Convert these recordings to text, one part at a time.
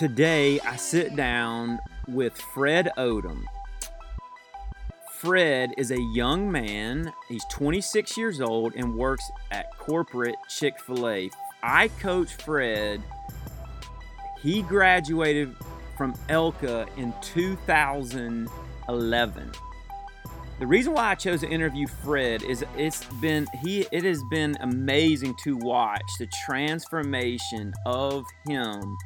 Today, I sit down with Fred Odom. Fred is a young man. He's 26 years old and works at corporate Chick fil A. I coach Fred. He graduated from Elka in 2011. The reason why I chose to interview Fred is it's been he it has been amazing to watch the transformation of him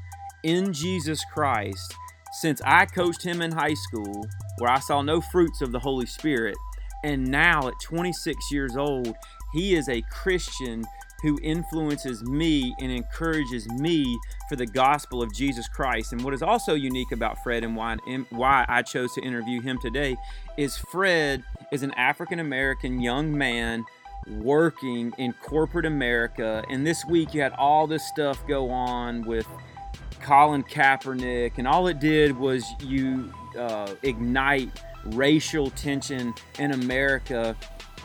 in Jesus Christ since I coached him in high school where I saw no fruits of the Holy Spirit and now at 26 years old he is a Christian who influences me and encourages me for the gospel of Jesus Christ. And what is also unique about Fred and why, why I chose to interview him today is Fred is an African American young man working in corporate America. And this week you had all this stuff go on with Colin Kaepernick, and all it did was you uh, ignite racial tension in America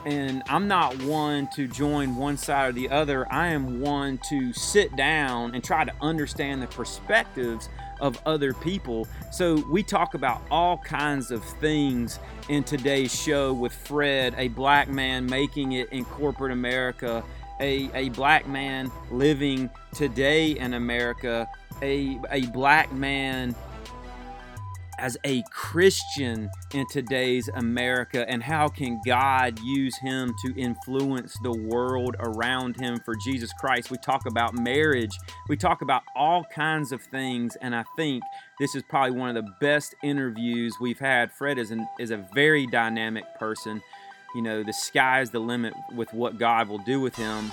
and I'm not one to join one side or the other. I am one to sit down and try to understand the perspectives of other people. So we talk about all kinds of things in today's show with Fred, a black man making it in corporate America, a, a black man living today in America, a, a black man as a Christian in today's America and how can God use him to influence the world around him for Jesus Christ. We talk about marriage, we talk about all kinds of things, and I think this is probably one of the best interviews we've had. Fred is, an, is a very dynamic person. You know, the sky's the limit with what God will do with him.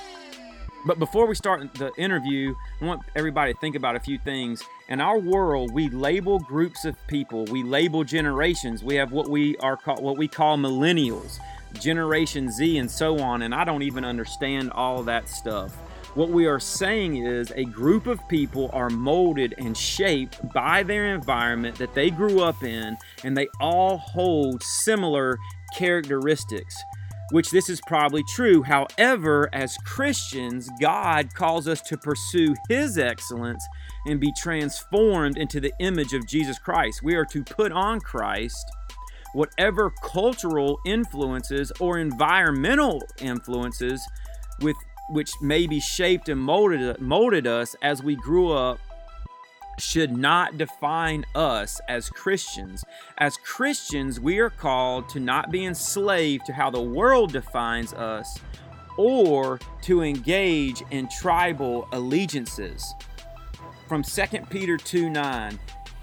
But before we start the interview, I want everybody to think about a few things. In our world, we label groups of people, we label generations. We have what we are call, what we call millennials, Generation Z, and so on. And I don't even understand all that stuff. What we are saying is a group of people are molded and shaped by their environment that they grew up in, and they all hold similar characteristics which this is probably true. However, as Christians, God calls us to pursue His excellence and be transformed into the image of Jesus Christ. We are to put on Christ whatever cultural influences or environmental influences with which maybe shaped and molded molded us as we grew up should not define us as Christians. As Christians, we are called to not be enslaved to how the world defines us or to engage in tribal allegiances. From 2 Peter 2 9,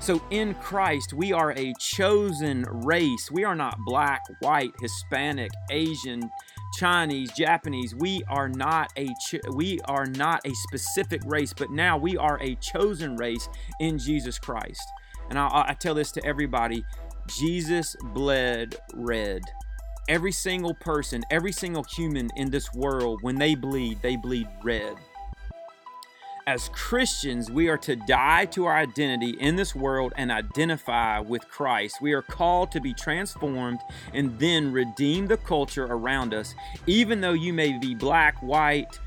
So in Christ, we are a chosen race. We are not black, white, Hispanic, Asian, Chinese, Japanese. We are not a we are not a specific race, but now we are a chosen race in Jesus Christ. And I, I tell this to everybody: Jesus bled red. Every single person, every single human in this world, when they bleed, they bleed red. As Christians, we are to die to our identity in this world and identify with Christ. We are called to be transformed and then redeem the culture around us, even though you may be black, white,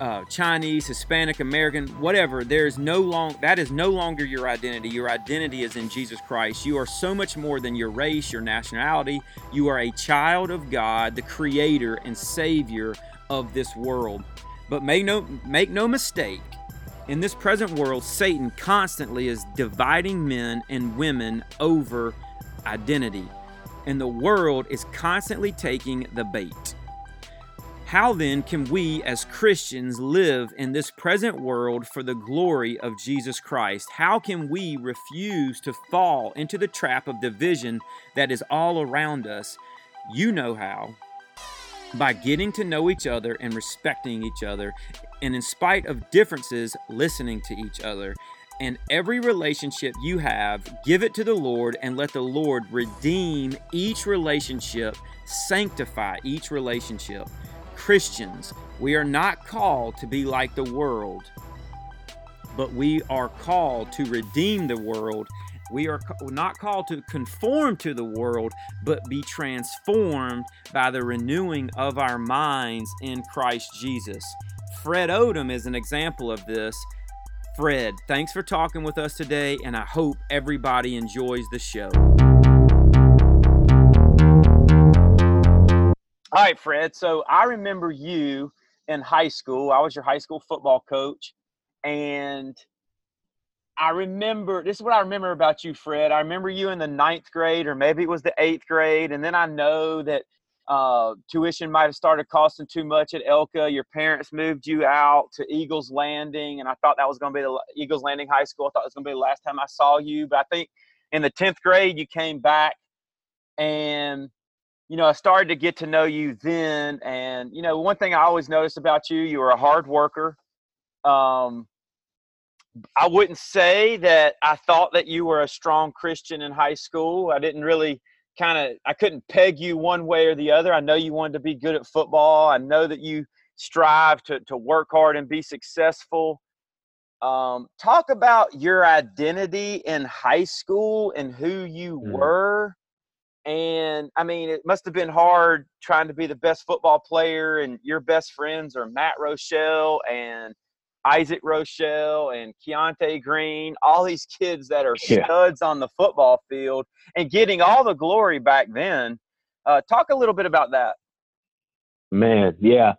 uh, Chinese, Hispanic, American, whatever. There is no long that is no longer your identity. Your identity is in Jesus Christ. You are so much more than your race, your nationality. You are a child of God, the Creator and Savior of this world. But make no make no mistake. In this present world, Satan constantly is dividing men and women over identity, and the world is constantly taking the bait. How then can we as Christians live in this present world for the glory of Jesus Christ? How can we refuse to fall into the trap of division that is all around us? You know how. By getting to know each other and respecting each other, and in spite of differences, listening to each other. and every relationship you have, give it to the Lord and let the Lord redeem each relationship, sanctify each relationship. Christians, we are not called to be like the world, but we are called to redeem the world. We are not called to conform to the world, but be transformed by the renewing of our minds in Christ Jesus. Fred Odom is an example of this. Fred, thanks for talking with us today, and I hope everybody enjoys the show. All right, Fred. So I remember you in high school. I was your high school football coach. And I remember this is what I remember about you, Fred. I remember you in the ninth grade, or maybe it was the eighth grade. And then I know that uh, tuition might have started costing too much at Elka. Your parents moved you out to Eagles Landing, and I thought that was going to be the Eagles Landing High School. I thought it was going to be the last time I saw you, but I think in the tenth grade you came back, and you know I started to get to know you then. And you know one thing I always noticed about you, you were a hard worker. Um, I wouldn't say that I thought that you were a strong Christian in high school. I didn't really kind of I couldn't peg you one way or the other. I know you wanted to be good at football. I know that you strive to to work hard and be successful. Um, talk about your identity in high school and who you mm. were. And I mean, it must have been hard trying to be the best football player, and your best friends are Matt Rochelle and Isaac Rochelle and Keontae Green, all these kids that are yeah. studs on the football field and getting all the glory back then. Uh, talk a little bit about that. Man, yeah.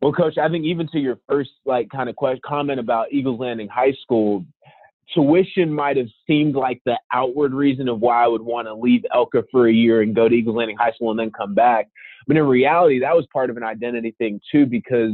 Well, coach, I think even to your first like kind of question, comment about Eagles Landing High School, tuition might have seemed like the outward reason of why I would want to leave Elka for a year and go to Eagles Landing High School and then come back. But in reality, that was part of an identity thing too, because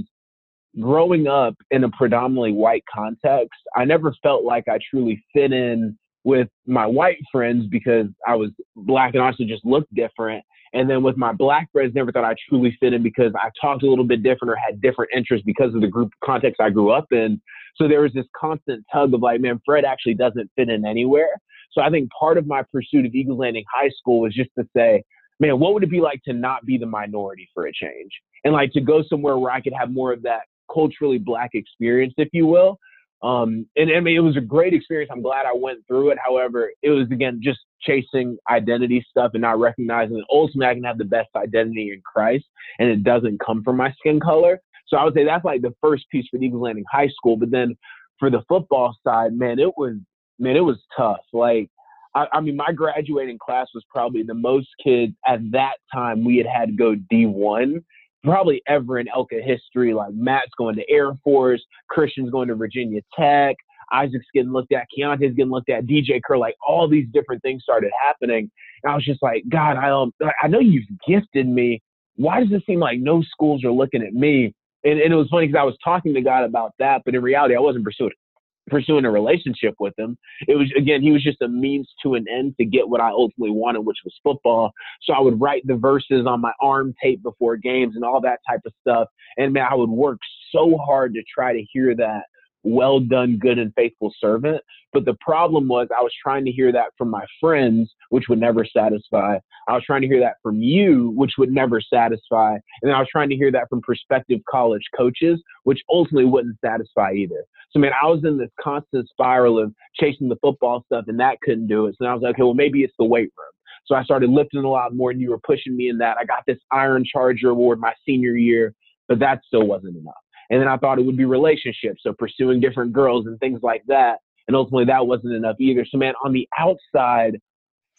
growing up in a predominantly white context, I never felt like I truly fit in with my white friends because I was black and also just looked different. And then with my black friends, never thought I truly fit in because I talked a little bit different or had different interests because of the group context I grew up in. So there was this constant tug of like, man, Fred actually doesn't fit in anywhere. So I think part of my pursuit of Eagles Landing High School was just to say, man, what would it be like to not be the minority for a change? And like to go somewhere where I could have more of that culturally black experience, if you will. Um, and I mean, it was a great experience. I'm glad I went through it. However, it was again just chasing identity stuff and not recognizing that ultimately I can have the best identity in Christ, and it doesn't come from my skin color. So I would say that's like the first piece for Eagles Landing High School. But then for the football side, man, it was man, it was tough. Like I, I mean, my graduating class was probably the most kids at that time we had had to go D1 probably ever in Elka history. Like Matt's going to Air Force, Christian's going to Virginia Tech, Isaac's getting looked at, Keontae's getting looked at, DJ Kerr, like all these different things started happening. And I was just like, God, I um, I know you've gifted me. Why does it seem like no schools are looking at me? And, and it was funny because I was talking to God about that, but in reality, I wasn't pursuing pursuing a relationship with him. It was again, he was just a means to an end to get what I ultimately wanted, which was football. So I would write the verses on my arm tape before games and all that type of stuff. And man, I would work so hard to try to hear that well done, good and faithful servant. But the problem was I was trying to hear that from my friends, which would never satisfy. I was trying to hear that from you, which would never satisfy. And I was trying to hear that from prospective college coaches, which ultimately wouldn't satisfy either. So man, I was in this constant spiral of chasing the football stuff and that couldn't do it. So I was like, okay, well maybe it's the weight room. So I started lifting a lot more and you were pushing me in that. I got this Iron Charger award my senior year, but that still wasn't enough. And then I thought it would be relationships, so pursuing different girls and things like that. And ultimately, that wasn't enough either. So, man, on the outside,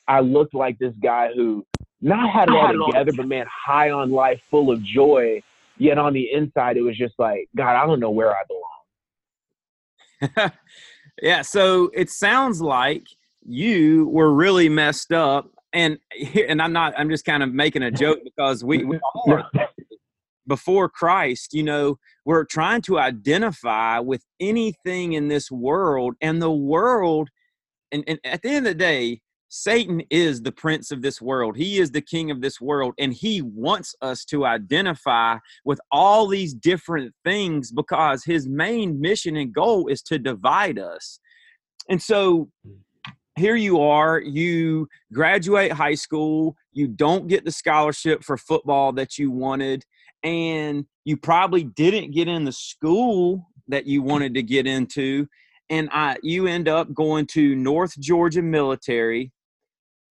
I looked like this guy who not had it all together, but man, high on life, full of joy. Yet on the inside, it was just like, God, I don't know where I belong. yeah. So it sounds like you were really messed up. And and I'm not. I'm just kind of making a joke because we, we are before Christ, you know, we're trying to identify with anything in this world, and the world, and, and at the end of the day, Satan is the prince of this world. He is the king of this world, and he wants us to identify with all these different things because his main mission and goal is to divide us. and so here you are, you graduate high school, you don't get the scholarship for football that you wanted, and you probably didn't get in the school that you wanted to get into, and I, you end up going to North Georgia Military.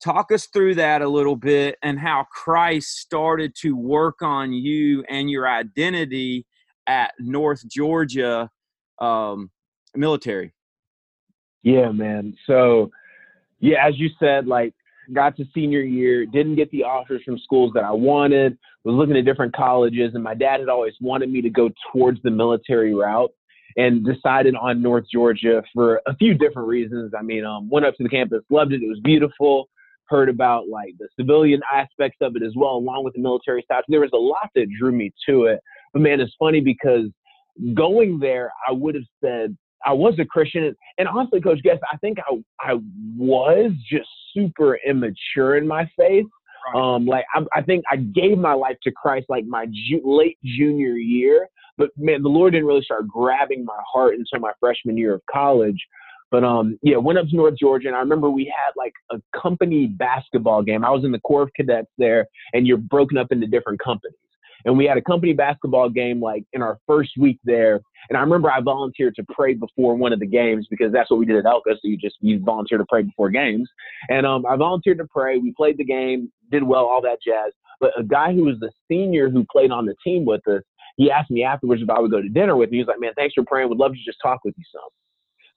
Talk us through that a little bit and how Christ started to work on you and your identity at North Georgia um, Military. Yeah, man. So yeah, as you said, like got to senior year, didn't get the offers from schools that I wanted, was looking at different colleges, and my dad had always wanted me to go towards the military route and decided on North Georgia for a few different reasons. I mean, um, went up to the campus, loved it, it was beautiful, heard about like the civilian aspects of it as well, along with the military side. There was a lot that drew me to it. But man, it's funny because going there, I would have said I was a Christian, and honestly, Coach Guess, I think I I was just super immature in my faith. Right. Um, like I, I, think I gave my life to Christ like my ju- late junior year, but man, the Lord didn't really start grabbing my heart until my freshman year of college. But um, yeah, went up to North Georgia, and I remember we had like a company basketball game. I was in the Corps of Cadets there, and you're broken up into different companies. And we had a company basketball game like in our first week there. And I remember I volunteered to pray before one of the games because that's what we did at Elka. So you just you volunteer to pray before games. And um, I volunteered to pray. We played the game, did well, all that jazz. But a guy who was the senior who played on the team with us, he asked me afterwards if I would go to dinner with him. He was like, "Man, thanks for praying. Would love to just talk with you some."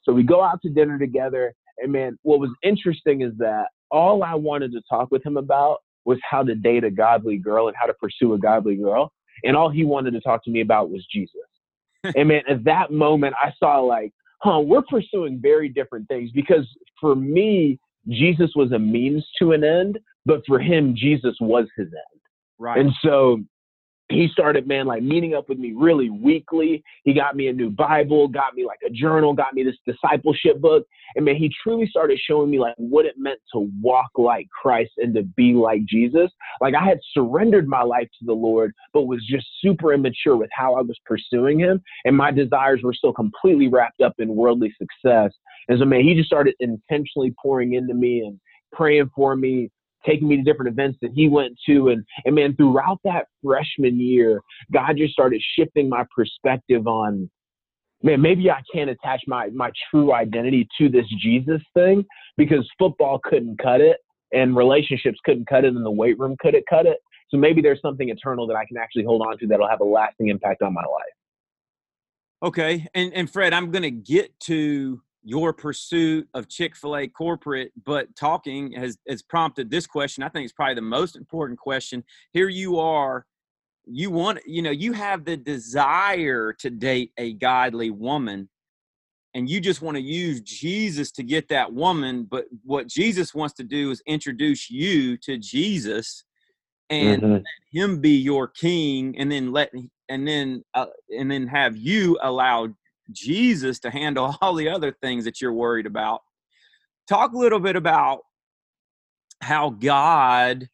So we go out to dinner together. And man, what was interesting is that all I wanted to talk with him about was how to date a godly girl and how to pursue a godly girl. And all he wanted to talk to me about was Jesus. and man, at that moment, I saw like, huh, we're pursuing very different things because for me, Jesus was a means to an end, but for him, Jesus was his end. Right. And so he started, man, like meeting up with me really weekly. He got me a new Bible, got me like a journal, got me this discipleship book. And man, he truly started showing me like what it meant to walk like Christ and to be like Jesus. Like I had surrendered my life to the Lord, but was just super immature with how I was pursuing him. And my desires were still completely wrapped up in worldly success. And so, man, he just started intentionally pouring into me and praying for me, taking me to different events that he went to. And, and man, throughout that freshman year, God just started shifting my perspective on, man, maybe I can't attach my, my true identity to this Jesus thing because football couldn't cut it and relationships couldn't cut it and the weight room couldn't cut it. So maybe there's something eternal that I can actually hold on to that'll have a lasting impact on my life. Okay. And, and Fred, I'm going to get to your pursuit of Chick-fil-A corporate, but talking has, has prompted this question. I think it's probably the most important question. Here you are, you want, you know, you have the desire to date a godly woman and you just want to use Jesus to get that woman. But what Jesus wants to do is introduce you to Jesus and mm-hmm. let him be your king and then let, and then, uh, and then have you allow Jesus to handle all the other things that you're worried about. Talk a little bit about how God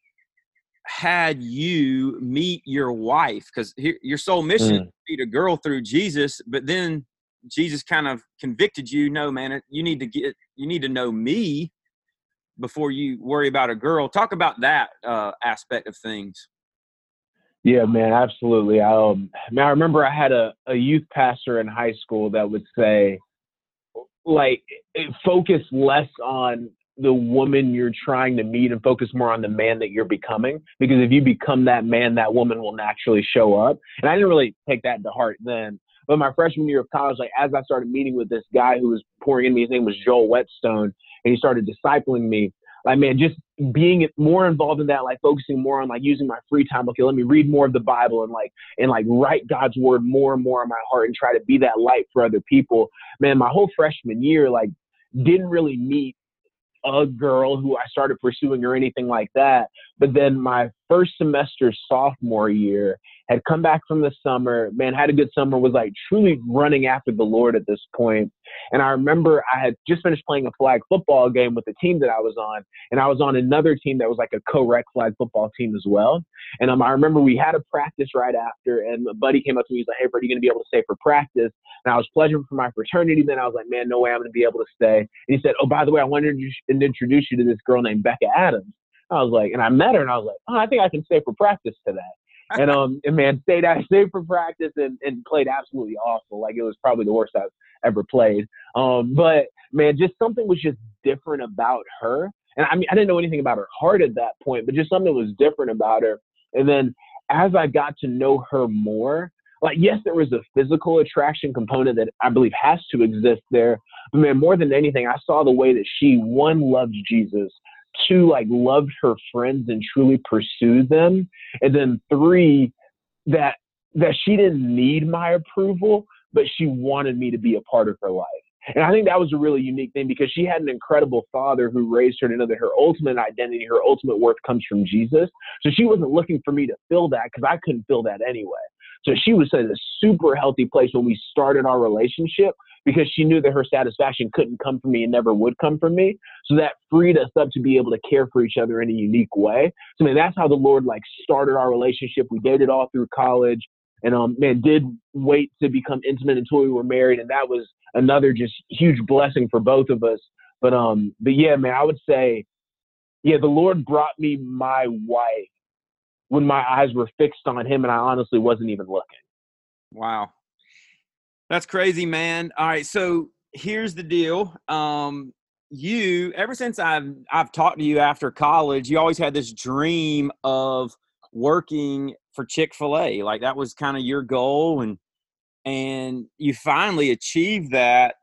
had you meet your wife because your sole mission mm. is to meet a girl through Jesus, but then Jesus kind of convicted you. No, man, you need to get you need to know me before you worry about a girl. Talk about that uh, aspect of things. Yeah, man, absolutely. I, um, I remember I had a, a youth pastor in high school that would say, like, focus less on the woman you're trying to meet and focus more on the man that you're becoming. Because if you become that man, that woman will naturally show up. And I didn't really take that to heart then. But my freshman year of college, like as I started meeting with this guy who was pouring in me, his name was Joel Whetstone, and he started discipling me like man, just being more involved in that, like focusing more on like using my free time. Okay, let me read more of the Bible and like and like write God's word more and more in my heart and try to be that light for other people. Man, my whole freshman year, like didn't really meet a girl who I started pursuing or anything like that. But then my first semester sophomore year had come back from the summer, man, had a good summer, was like truly running after the Lord at this point. And I remember I had just finished playing a flag football game with the team that I was on, and I was on another team that was like a co-rec flag football team as well. And um, I remember we had a practice right after, and a buddy came up to me. He's like, "Hey, Fred, are you going to be able to stay for practice?" And I was pledging for my fraternity. Then I was like, "Man, no way, I'm going to be able to stay." And he said, "Oh, by the way, I wanted to introduce you to this girl named Becca Adams." I was like, and I met her, and I was like, "Oh, I think I can stay for practice today." And um and man stayed out stayed for practice and, and played absolutely awful. Like it was probably the worst i've ever played. Um but man just something was just different about her. And i mean i didn't know anything about her heart at that point but just something was different about her. And then as i got to know her more like yes there was a physical attraction component that i believe has to exist there. But man more than anything i saw the way that she one loved jesus two like loved her friends and truly pursued them. And then three that that she didn't need my approval but she wanted me to be a part of her life. And i think that was a really unique thing because she had an incredible father who raised her to know that her ultimate identity her ultimate worth comes from jesus. So she wasn't looking for me to fill that because i couldn't fill that anyway so she was in a super healthy place when we started our relationship because she knew that her satisfaction couldn't come from me and never would come from me. So that freed us up to be able to care for each other in a unique way. So I mean, that's how the Lord like started our relationship. We dated all through college and um man did wait to become intimate until we were married and that was another just huge blessing for both of us. But um but yeah, man, I would say yeah, the Lord brought me my wife when my eyes were fixed on him and I honestly wasn't even looking. Wow. That's crazy, man. All right, so here's the deal. Um, you ever since I've I've talked to you after college, you always had this dream of working for Chick Fil A. Like that was kind of your goal, and and you finally achieved that.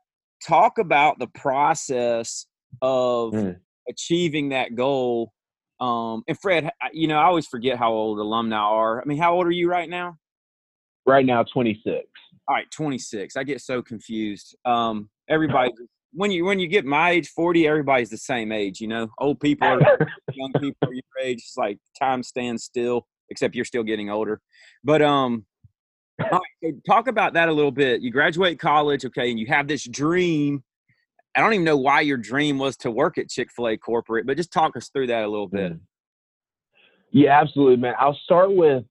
Talk about the process of mm. achieving that goal. Um, and Fred, you know, I always forget how old alumni are. I mean, how old are you right now? Right now, 26 all right 26 i get so confused. Um everybody when you when you get my age 40 everybody's the same age you know? Old people are young people are your age. It's like time stands still except you're still getting older. But um so talk about that a little bit. You graduate college okay and you have this dream i don't even know why your dream was to work at chick-fil-a corporate but just talk us through that a little bit mm. yeah absolutely man i'll start with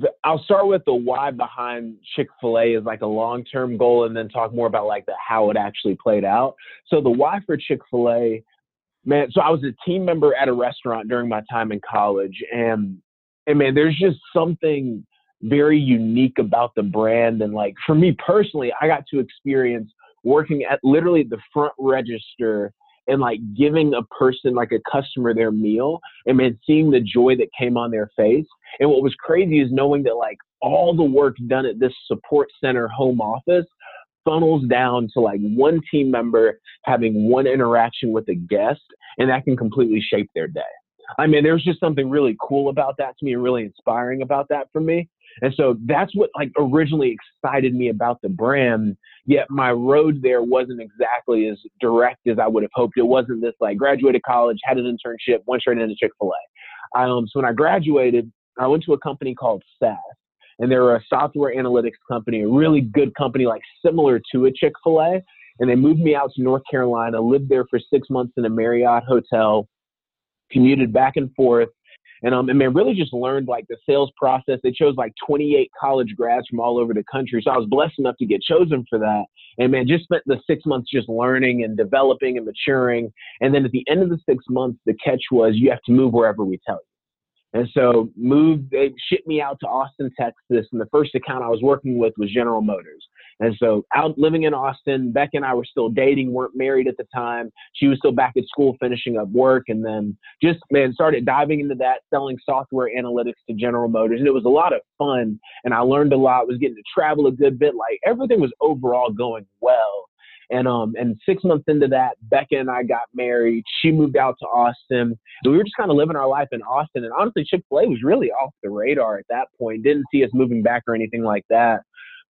the, I'll start with the why behind Chick Fil A is like a long term goal, and then talk more about like the how it actually played out. So the why for Chick Fil A, man. So I was a team member at a restaurant during my time in college, and and man, there's just something very unique about the brand, and like for me personally, I got to experience working at literally the front register and like giving a person like a customer their meal and man seeing the joy that came on their face. And what was crazy is knowing that like all the work done at this support center home office funnels down to like one team member having one interaction with a guest and that can completely shape their day. I mean there's just something really cool about that to me and really inspiring about that for me and so that's what like originally excited me about the brand. Yet my road there wasn't exactly as direct as I would have hoped. It wasn't this like graduated college, had an internship, went straight into Chick Fil A. Um, so when I graduated, I went to a company called SAS, and they were a software analytics company, a really good company, like similar to a Chick Fil A. And they moved me out to North Carolina, lived there for six months in a Marriott hotel, commuted back and forth and um, and man, really just learned like the sales process. They chose like 28 college grads from all over the country, so I was blessed enough to get chosen for that. And man, just spent the six months just learning and developing and maturing. And then at the end of the six months, the catch was you have to move wherever we tell you. And so moved, they shipped me out to Austin, Texas. And the first account I was working with was General Motors. And so out living in Austin, Beck and I were still dating, weren't married at the time. She was still back at school finishing up work. And then just, man, started diving into that, selling software analytics to General Motors. And it was a lot of fun. And I learned a lot, was getting to travel a good bit. Like everything was overall going well. And um and six months into that, Becca and I got married. She moved out to Austin. We were just kind of living our life in Austin. And honestly, Chick fil A was really off the radar at that point. Didn't see us moving back or anything like that.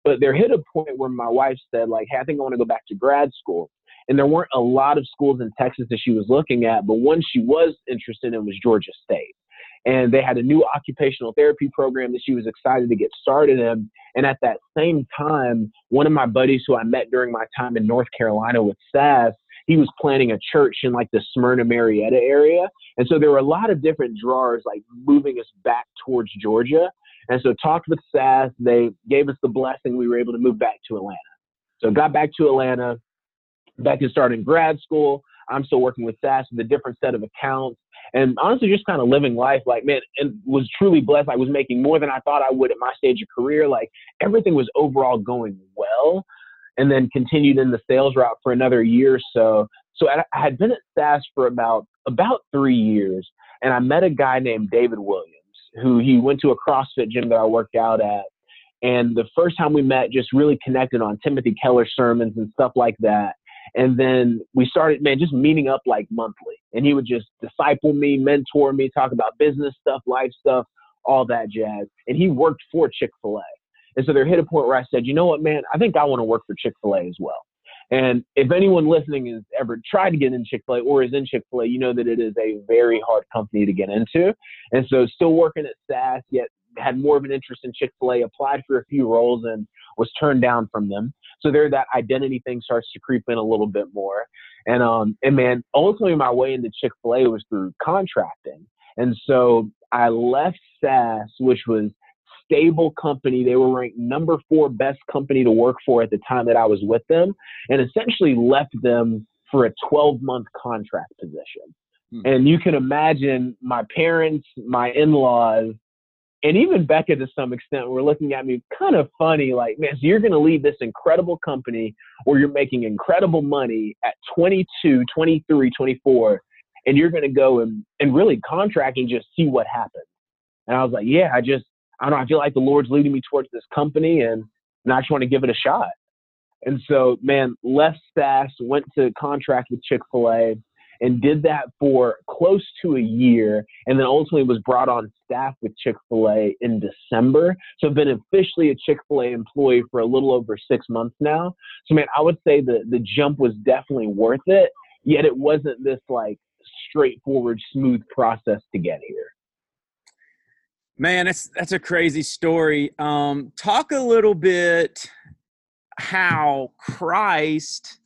But there hit a point where my wife said, like, hey, I think I want to go back to grad school. And there weren't a lot of schools in Texas that she was looking at, but one she was interested in was Georgia State. And they had a new occupational therapy program that she was excited to get started in. And at that same time, one of my buddies who I met during my time in North Carolina with SAS, he was planning a church in like the Smyrna Marietta area. And so there were a lot of different drawers like moving us back towards Georgia. And so talked with SAS, they gave us the blessing. We were able to move back to Atlanta. So got back to Atlanta, back to starting grad school. I'm still working with SAS with a different set of accounts and honestly just kind of living life like man and was truly blessed. I was making more than i thought i would at my stage of career. Like everything was overall going well and then continued in the sales route for another year or so. So i had been at SAS for about about three years and i met a guy named david williams who he went to a crossfit gym that i worked out at and the first time we met just really connected on timothy keller sermons and stuff like that and then we started, man, just meeting up like monthly. And he would just disciple me, mentor me, talk about business stuff, life stuff, all that jazz. And he worked for Chick fil A. And so there hit a point where I said, you know what, man, I think I want to work for Chick fil A as well. And if anyone listening has ever tried to get in Chick fil A or is in Chick fil A, you know that it is a very hard company to get into. And so still working at SAS, yet had more of an interest in Chick fil A, applied for a few roles and was turned down from them. So there, that identity thing starts to creep in a little bit more. And um, and man, ultimately my way into Chick Fil A was through contracting. And so I left SAS, which was stable company. They were ranked number four best company to work for at the time that I was with them, and essentially left them for a 12 month contract position. Hmm. And you can imagine my parents, my in laws, and even Becca to some extent were looking at me kind of funny, like, man, so you're going to leave this incredible company where you're making incredible money at 22, 23, 24, and you're going to go and, and really contract and just see what happens. And I was like, yeah, I just, I don't know, I feel like the Lord's leading me towards this company and, and I just want to give it a shot. And so, man, left SAS, went to contract with Chick fil A and did that for close to a year and then ultimately was brought on staff with Chick-fil-A in December. So I've been officially a Chick-fil-A employee for a little over six months now. So man, I would say the the jump was definitely worth it, yet it wasn't this like straightforward, smooth process to get here. Man, that's that's a crazy story. Um, talk a little bit how Christ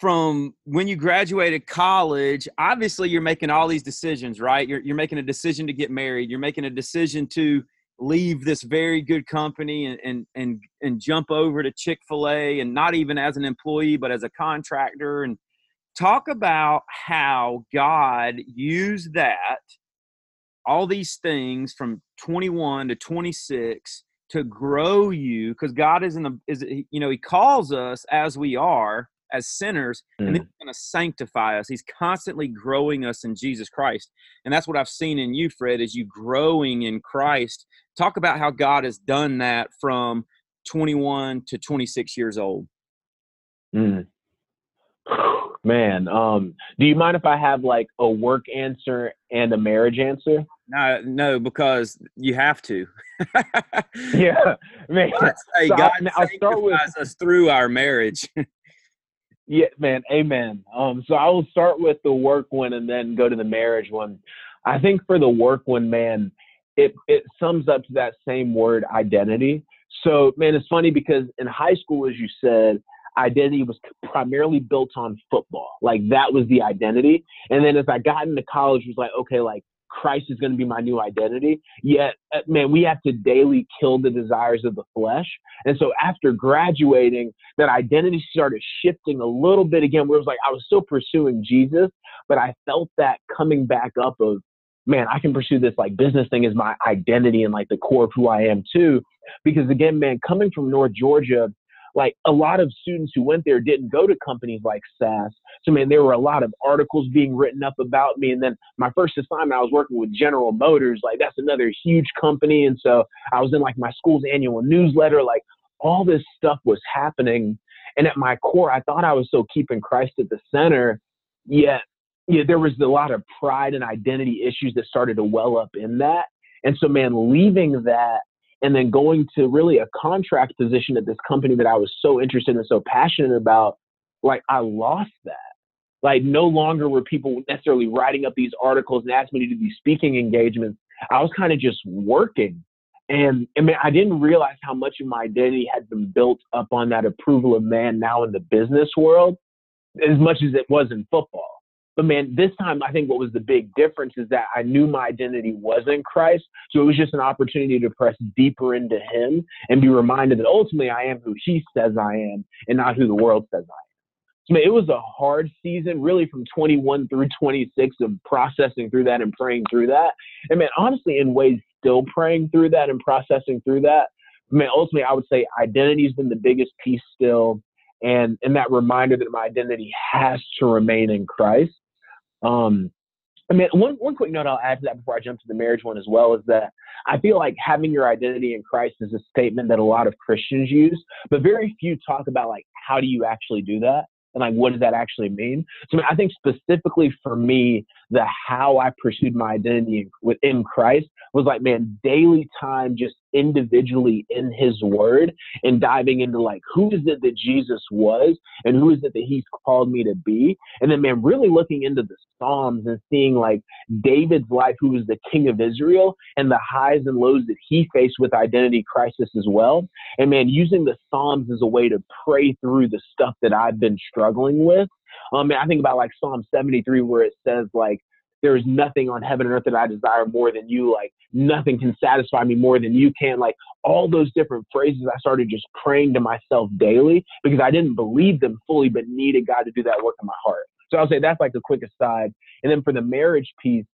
from when you graduated college, obviously you're making all these decisions, right? You're, you're making a decision to get married. You're making a decision to leave this very good company and, and, and, and jump over to Chick-fil-A and not even as an employee, but as a contractor and talk about how God used that, all these things from 21 to 26 to grow you because God is in the, is, you know, he calls us as we are as sinners, mm. and then he's going to sanctify us. He's constantly growing us in Jesus Christ, and that's what I've seen in you, Fred, is you growing in Christ. Talk about how God has done that from 21 to 26 years old. Mm. Man, um, do you mind if I have like a work answer and a marriage answer? No, no, because you have to. yeah, man. Hey, so God I, I'll start with us through our marriage. Yeah, man, amen. Um, so I will start with the work one and then go to the marriage one. I think for the work one, man, it it sums up to that same word identity. So, man, it's funny because in high school, as you said, identity was primarily built on football. Like that was the identity. And then as I got into college, was like, okay, like Christ is going to be my new identity. Yet, uh, man, we have to daily kill the desires of the flesh. And so after graduating, that identity started shifting a little bit again, where it was like I was still pursuing Jesus, but I felt that coming back up of, man, I can pursue this like business thing as my identity and like the core of who I am too. Because again, man, coming from North Georgia, like a lot of students who went there didn't go to companies like SAS. So man, there were a lot of articles being written up about me. And then my first assignment, I was working with General Motors. Like that's another huge company. And so I was in like my school's annual newsletter. Like all this stuff was happening. And at my core, I thought I was so keeping Christ at the center. Yet, yeah, there was a lot of pride and identity issues that started to well up in that. And so, man, leaving that and then going to really a contract position at this company that I was so interested and so passionate about, like I lost that. Like no longer were people necessarily writing up these articles and asking me to do these speaking engagements. I was kind of just working. And I mean, I didn't realize how much of my identity had been built up on that approval of man now in the business world, as much as it was in football. But man, this time I think what was the big difference is that I knew my identity was in Christ. So it was just an opportunity to press deeper into Him and be reminded that ultimately I am who He says I am and not who the world says I am. So man, it was a hard season, really from 21 through 26 of processing through that and praying through that. And man, honestly, in ways, still praying through that and processing through that. Man, ultimately, I would say identity has been the biggest piece still and and that reminder that my identity has to remain in Christ. Um, I mean, one one quick note I'll add to that before I jump to the marriage one as well is that I feel like having your identity in Christ is a statement that a lot of Christians use, but very few talk about like how do you actually do that and like what does that actually mean? So i think specifically for me the how i pursued my identity within christ was like man daily time just individually in his word and diving into like who is it that jesus was and who is it that he's called me to be and then man really looking into the psalms and seeing like david's life who was the king of israel and the highs and lows that he faced with identity crisis as well and man using the psalms as a way to pray through the stuff that i've been struggling with. Um, I think about like Psalm 73 where it says like, there is nothing on heaven and earth that I desire more than you. Like nothing can satisfy me more than you can. Like all those different phrases, I started just praying to myself daily because I didn't believe them fully, but needed God to do that work in my heart. So I'll say that's like the quick aside. And then for the marriage piece,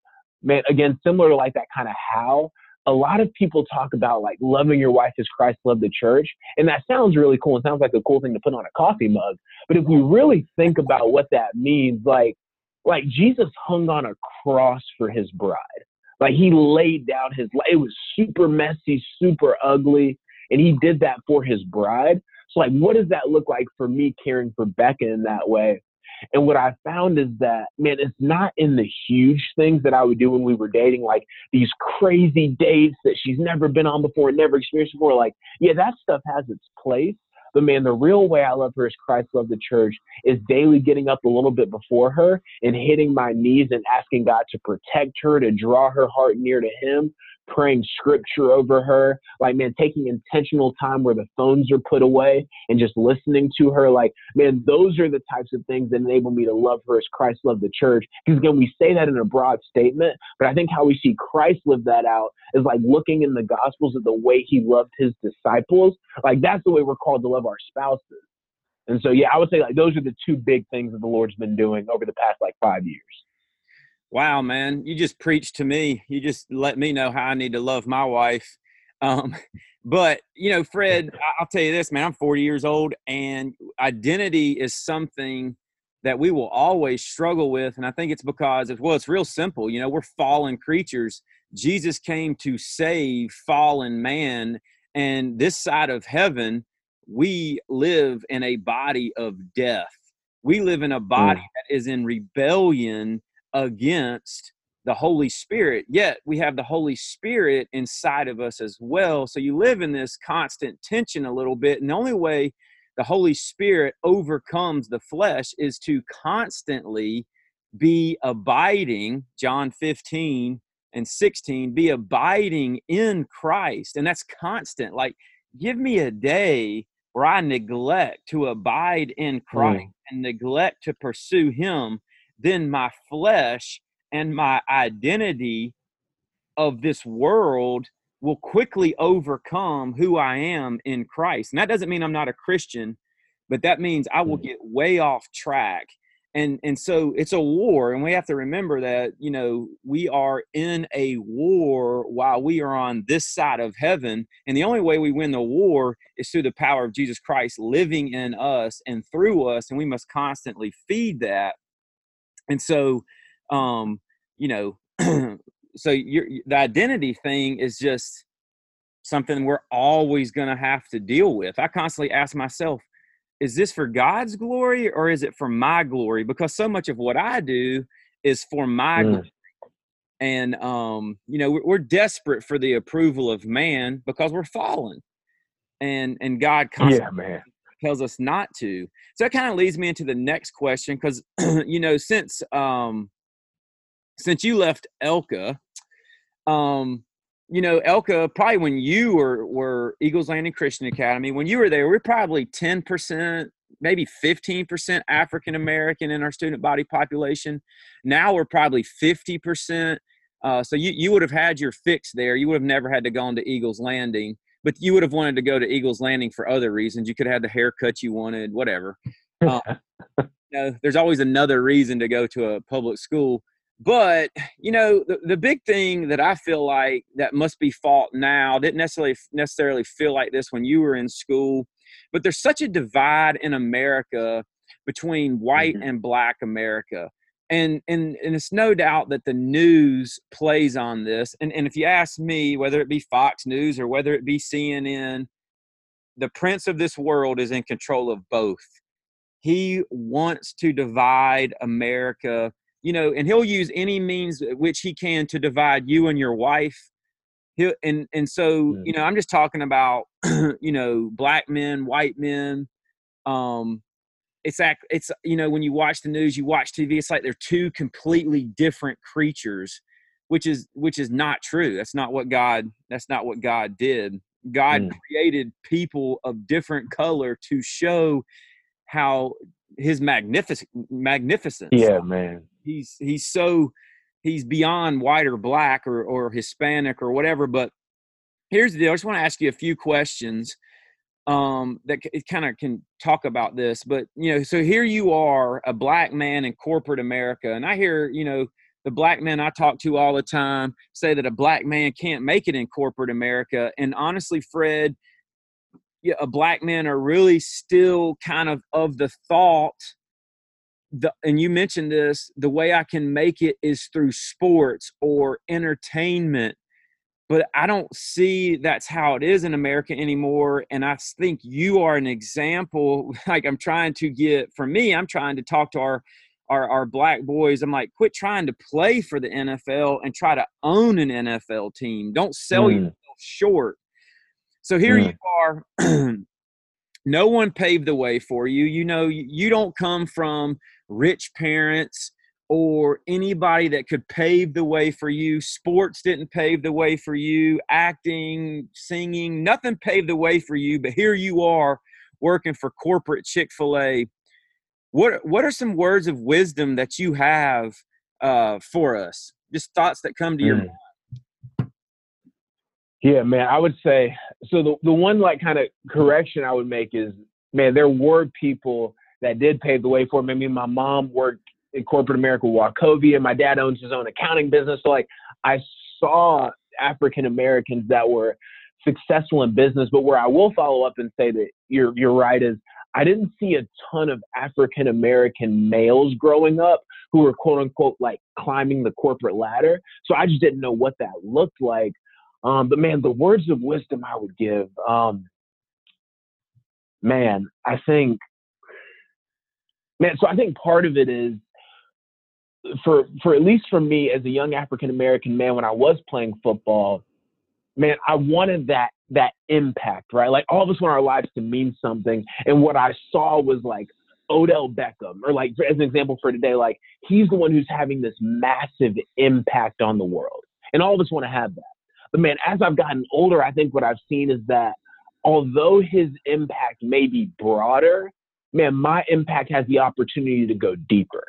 man, again, similar to like that kind of how, a lot of people talk about like loving your wife as Christ loved the church. And that sounds really cool. It sounds like a cool thing to put on a coffee mug. But if we really think about what that means, like, like Jesus hung on a cross for his bride. Like he laid down his life. It was super messy, super ugly. And he did that for his bride. So like, what does that look like for me caring for Becca in that way? And what I found is that, man, it's not in the huge things that I would do when we were dating, like these crazy dates that she's never been on before, never experienced before. Like, yeah, that stuff has its place. But man, the real way I love her is Christ loved the church is daily getting up a little bit before her and hitting my knees and asking God to protect her, to draw her heart near to Him, praying scripture over her, like, man, taking intentional time where the phones are put away and just listening to her. Like, man, those are the types of things that enable me to love her as Christ loved the church. Because again, we say that in a broad statement, but I think how we see Christ live that out is like looking in the gospels at the way he loved his disciples. Like, that's the way we're called to love our spouses. And so, yeah, I would say like those are the two big things that the Lord's been doing over the past like five years. Wow, man, you just preached to me. You just let me know how I need to love my wife. Um, but you know, Fred, I'll tell you this, man. I'm 40 years old, and identity is something that we will always struggle with. And I think it's because of well, it's real simple. You know, we're fallen creatures. Jesus came to save fallen man, and this side of heaven, we live in a body of death. We live in a body mm. that is in rebellion against the Holy Spirit. Yet we have the Holy Spirit inside of us as well. So you live in this constant tension a little bit. And the only way the Holy Spirit overcomes the flesh is to constantly be abiding, John 15 and 16, be abiding in Christ. And that's constant. Like, give me a day where I neglect to abide in Christ mm. and neglect to pursue Him then my flesh and my identity of this world will quickly overcome who I am in Christ. And that doesn't mean I'm not a Christian, but that means I will mm. get way off track. And and so it's a war and we have to remember that, you know, we are in a war while we are on this side of heaven, and the only way we win the war is through the power of Jesus Christ living in us and through us, and we must constantly feed that and so um you know so your the identity thing is just something we're always going to have to deal with. I constantly ask myself is this for god's glory or is it for my glory? Because so much of what i do is for my mm. glory and um you know we're, we're desperate for the approval of man because we're fallen and and god constantly yeah, man tells us not to. So that kind of leads me into the next question because you know since um, since you left Elka, um, you know Elka probably when you were were Eagles Landing Christian Academy when you were there, we are probably ten percent maybe 15% African American in our student body population. Now we're probably 50%. Uh, so you, you would have had your fix there. You would have never had to go on to Eagles Landing, but you would have wanted to go to Eagles Landing for other reasons. You could have had the haircut you wanted, whatever. Um, you know, there's always another reason to go to a public school. But you know, the, the big thing that I feel like that must be fought now didn't necessarily necessarily feel like this when you were in school but there's such a divide in America between white mm-hmm. and black America. And, and and it's no doubt that the news plays on this. And and if you ask me, whether it be Fox News or whether it be CNN, the prince of this world is in control of both. He wants to divide America, you know, and he'll use any means which he can to divide you and your wife He'll and and so you know i'm just talking about you know black men white men um it's act it's you know when you watch the news you watch tv it's like they're two completely different creatures which is which is not true that's not what god that's not what god did god mm. created people of different color to show how his magnificent magnificence yeah man he's he's so he's beyond white or black or, or Hispanic or whatever. But here's the deal. I just want to ask you a few questions um, that it kind of can talk about this. But, you know, so here you are, a black man in corporate America. And I hear, you know, the black men I talk to all the time say that a black man can't make it in corporate America. And honestly, Fred, yeah, a black men are really still kind of of the thought the, and you mentioned this the way i can make it is through sports or entertainment but i don't see that's how it is in america anymore and i think you are an example like i'm trying to get for me i'm trying to talk to our our, our black boys i'm like quit trying to play for the nfl and try to own an nfl team don't sell mm. yourself short so here mm. you are no one paved the way for you you know you don't come from rich parents or anybody that could pave the way for you. Sports didn't pave the way for you, acting, singing, nothing paved the way for you, but here you are working for corporate Chick-fil-A. What what are some words of wisdom that you have uh, for us? Just thoughts that come to mm. your mind. Yeah, man, I would say so the the one like kind of correction I would make is man, there were people that did pave the way for me. I mean, my mom worked in corporate America Wachovia. My dad owns his own accounting business. So like I saw African Americans that were successful in business. But where I will follow up and say that you're you're right is I didn't see a ton of African American males growing up who were quote unquote like climbing the corporate ladder. So I just didn't know what that looked like. Um, but man, the words of wisdom I would give, um, man, I think man, so I think part of it is for for at least for me as a young African American man when I was playing football, man, I wanted that that impact, right? Like all of us want our lives to mean something. And what I saw was like Odell Beckham, or like as an example for today, like he's the one who's having this massive impact on the world. And all of us want to have that. But man, as I've gotten older, I think what I've seen is that although his impact may be broader, man, my impact has the opportunity to go deeper.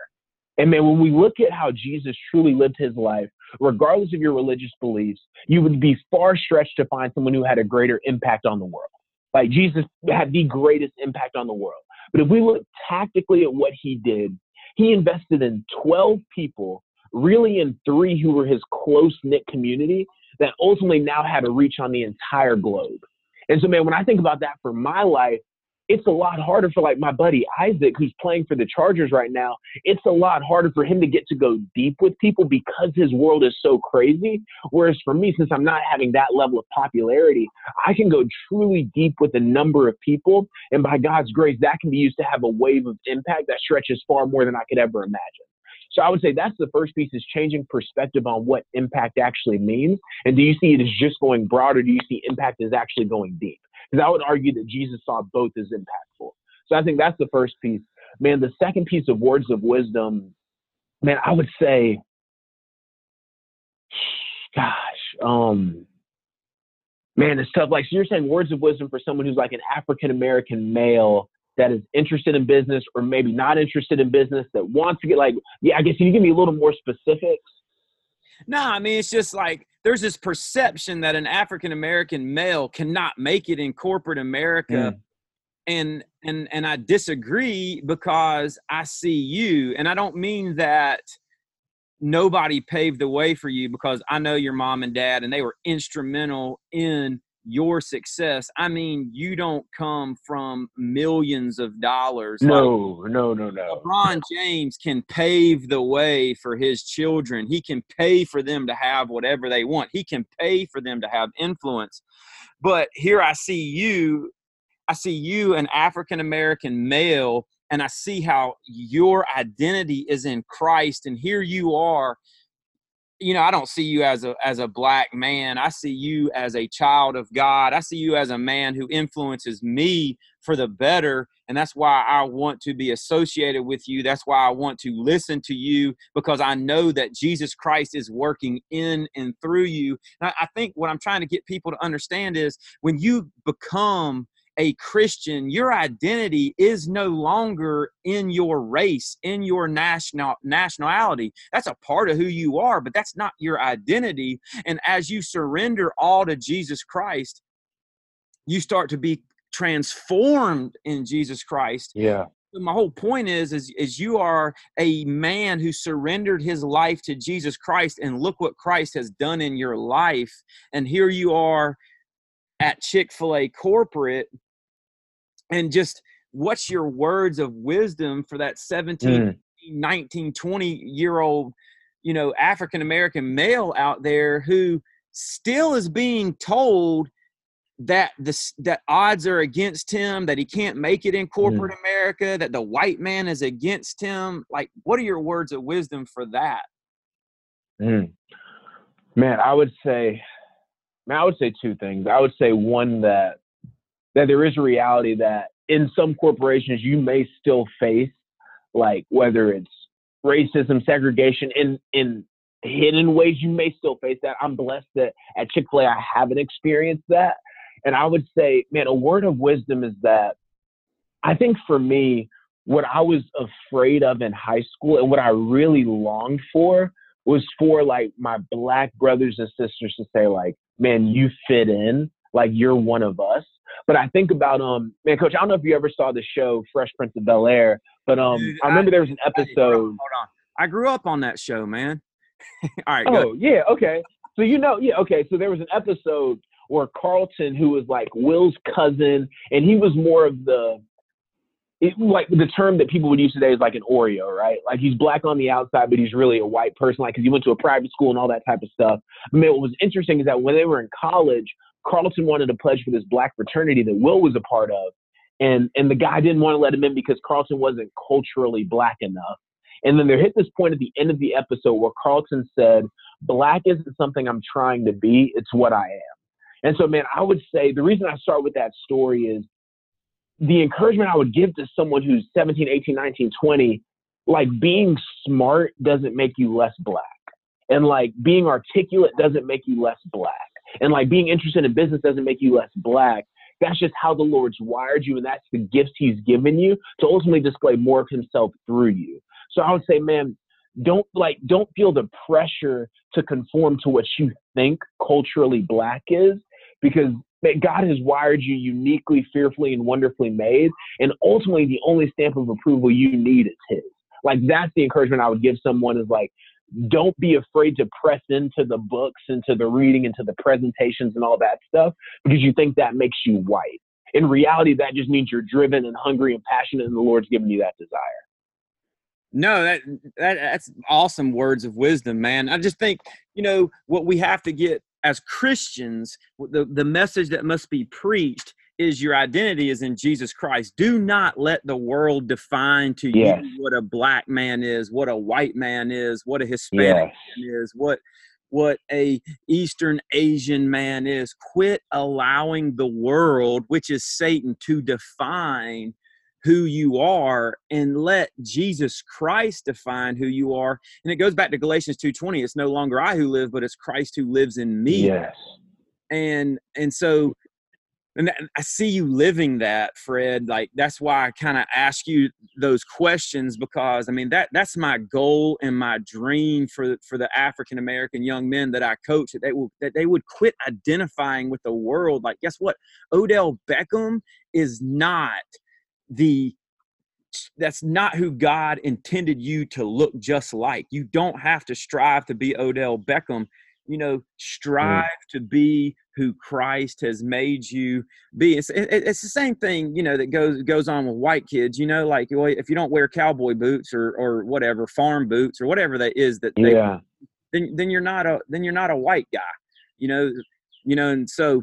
And man, when we look at how Jesus truly lived his life, regardless of your religious beliefs, you would be far stretched to find someone who had a greater impact on the world. Like Jesus had the greatest impact on the world. But if we look tactically at what he did, he invested in 12 people, really in three who were his close knit community that ultimately now had a reach on the entire globe. And so, man, when I think about that for my life, it's a lot harder for like my buddy Isaac, who's playing for the Chargers right now. It's a lot harder for him to get to go deep with people because his world is so crazy. Whereas for me, since I'm not having that level of popularity, I can go truly deep with a number of people. And by God's grace, that can be used to have a wave of impact that stretches far more than I could ever imagine. So I would say that's the first piece is changing perspective on what impact actually means. And do you see it as just going broad or do you see impact as actually going deep? Because I would argue that Jesus saw both as impactful. So I think that's the first piece. Man, the second piece of words of wisdom, man, I would say, gosh, um, man, it's tough. Like so you're saying words of wisdom for someone who's like an African American male that is interested in business or maybe not interested in business that wants to get like, yeah, I guess can you give me a little more specifics? No, I mean it's just like there's this perception that an African American male cannot make it in corporate America. Mm. And and and I disagree because I see you and I don't mean that nobody paved the way for you because I know your mom and dad and they were instrumental in your success. I mean, you don't come from millions of dollars. No, like, no, no, no. LeBron James can pave the way for his children. He can pay for them to have whatever they want. He can pay for them to have influence. But here I see you, I see you, an African American male, and I see how your identity is in Christ. And here you are you know, I don't see you as a as a black man. I see you as a child of God. I see you as a man who influences me for the better, and that's why I want to be associated with you. That's why I want to listen to you because I know that Jesus Christ is working in and through you. And I, I think what I'm trying to get people to understand is when you become a Christian, your identity is no longer in your race, in your national nationality. That's a part of who you are, but that's not your identity. And as you surrender all to Jesus Christ, you start to be transformed in Jesus Christ. Yeah. My whole point is, is, is you are a man who surrendered his life to Jesus Christ, and look what Christ has done in your life. And here you are at Chick Fil A corporate and just what's your words of wisdom for that 17 mm. 19 20 year old you know african american male out there who still is being told that the that odds are against him that he can't make it in corporate mm. america that the white man is against him like what are your words of wisdom for that mm. man i would say man i would say two things i would say one that that there is a reality that in some corporations you may still face like whether it's racism, segregation in in hidden ways you may still face that. I'm blessed that at Chick-fil-A I haven't experienced that. And I would say, man, a word of wisdom is that I think for me, what I was afraid of in high school and what I really longed for was for like my black brothers and sisters to say like, man, you fit in, like you're one of us. But I think about um man, coach, I don't know if you ever saw the show Fresh Prince of Bel Air, but um Dude, I remember I, there was an episode. Hold on. I grew up on that show, man. All right. Oh, yeah, okay. So you know, yeah, okay. So there was an episode where Carlton, who was like Will's cousin, and he was more of the it, like the term that people would use today is like an Oreo, right? Like he's black on the outside, but he's really a white person, like because he went to a private school and all that type of stuff. I mean, what was interesting is that when they were in college, Carlton wanted to pledge for this black fraternity that Will was a part of. And and the guy didn't want to let him in because Carlton wasn't culturally black enough. And then there hit this point at the end of the episode where Carlton said, Black isn't something I'm trying to be, it's what I am. And so, man, I would say the reason I start with that story is the encouragement I would give to someone who's 17, 18, 19, 20, like being smart doesn't make you less black. And like being articulate doesn't make you less black. And like being interested in business doesn't make you less black. That's just how the Lord's wired you, and that's the gifts He's given you to ultimately display more of Himself through you. So I would say, man, don't like don't feel the pressure to conform to what you think culturally black is, because God has wired you uniquely, fearfully, and wonderfully made, and ultimately the only stamp of approval you need is His. Like that's the encouragement I would give someone is like don't be afraid to press into the books, into the reading, into the presentations and all that stuff because you think that makes you white. In reality, that just means you're driven and hungry and passionate, and the Lord's given you that desire. No, that, that that's awesome words of wisdom, man. I just think you know what we have to get as Christians, the the message that must be preached is your identity is in Jesus Christ. Do not let the world define to yes. you what a black man is, what a white man is, what a Hispanic yes. man is, what what a Eastern Asian man is. Quit allowing the world, which is Satan, to define who you are and let Jesus Christ define who you are. And it goes back to Galatians 2:20. It's no longer I who live, but it's Christ who lives in me. Yes. And and so and I see you living that, Fred. Like that's why I kind of ask you those questions because I mean that that's my goal and my dream for for the African American young men that I coach that they will that they would quit identifying with the world. Like, guess what? Odell Beckham is not the that's not who God intended you to look just like. You don't have to strive to be Odell Beckham you know, strive mm. to be who Christ has made you be. It's, it, it's the same thing, you know, that goes goes on with white kids. You know, like if you don't wear cowboy boots or or whatever farm boots or whatever that is that they, yeah. then then you're not a then you're not a white guy. You know, you know, and so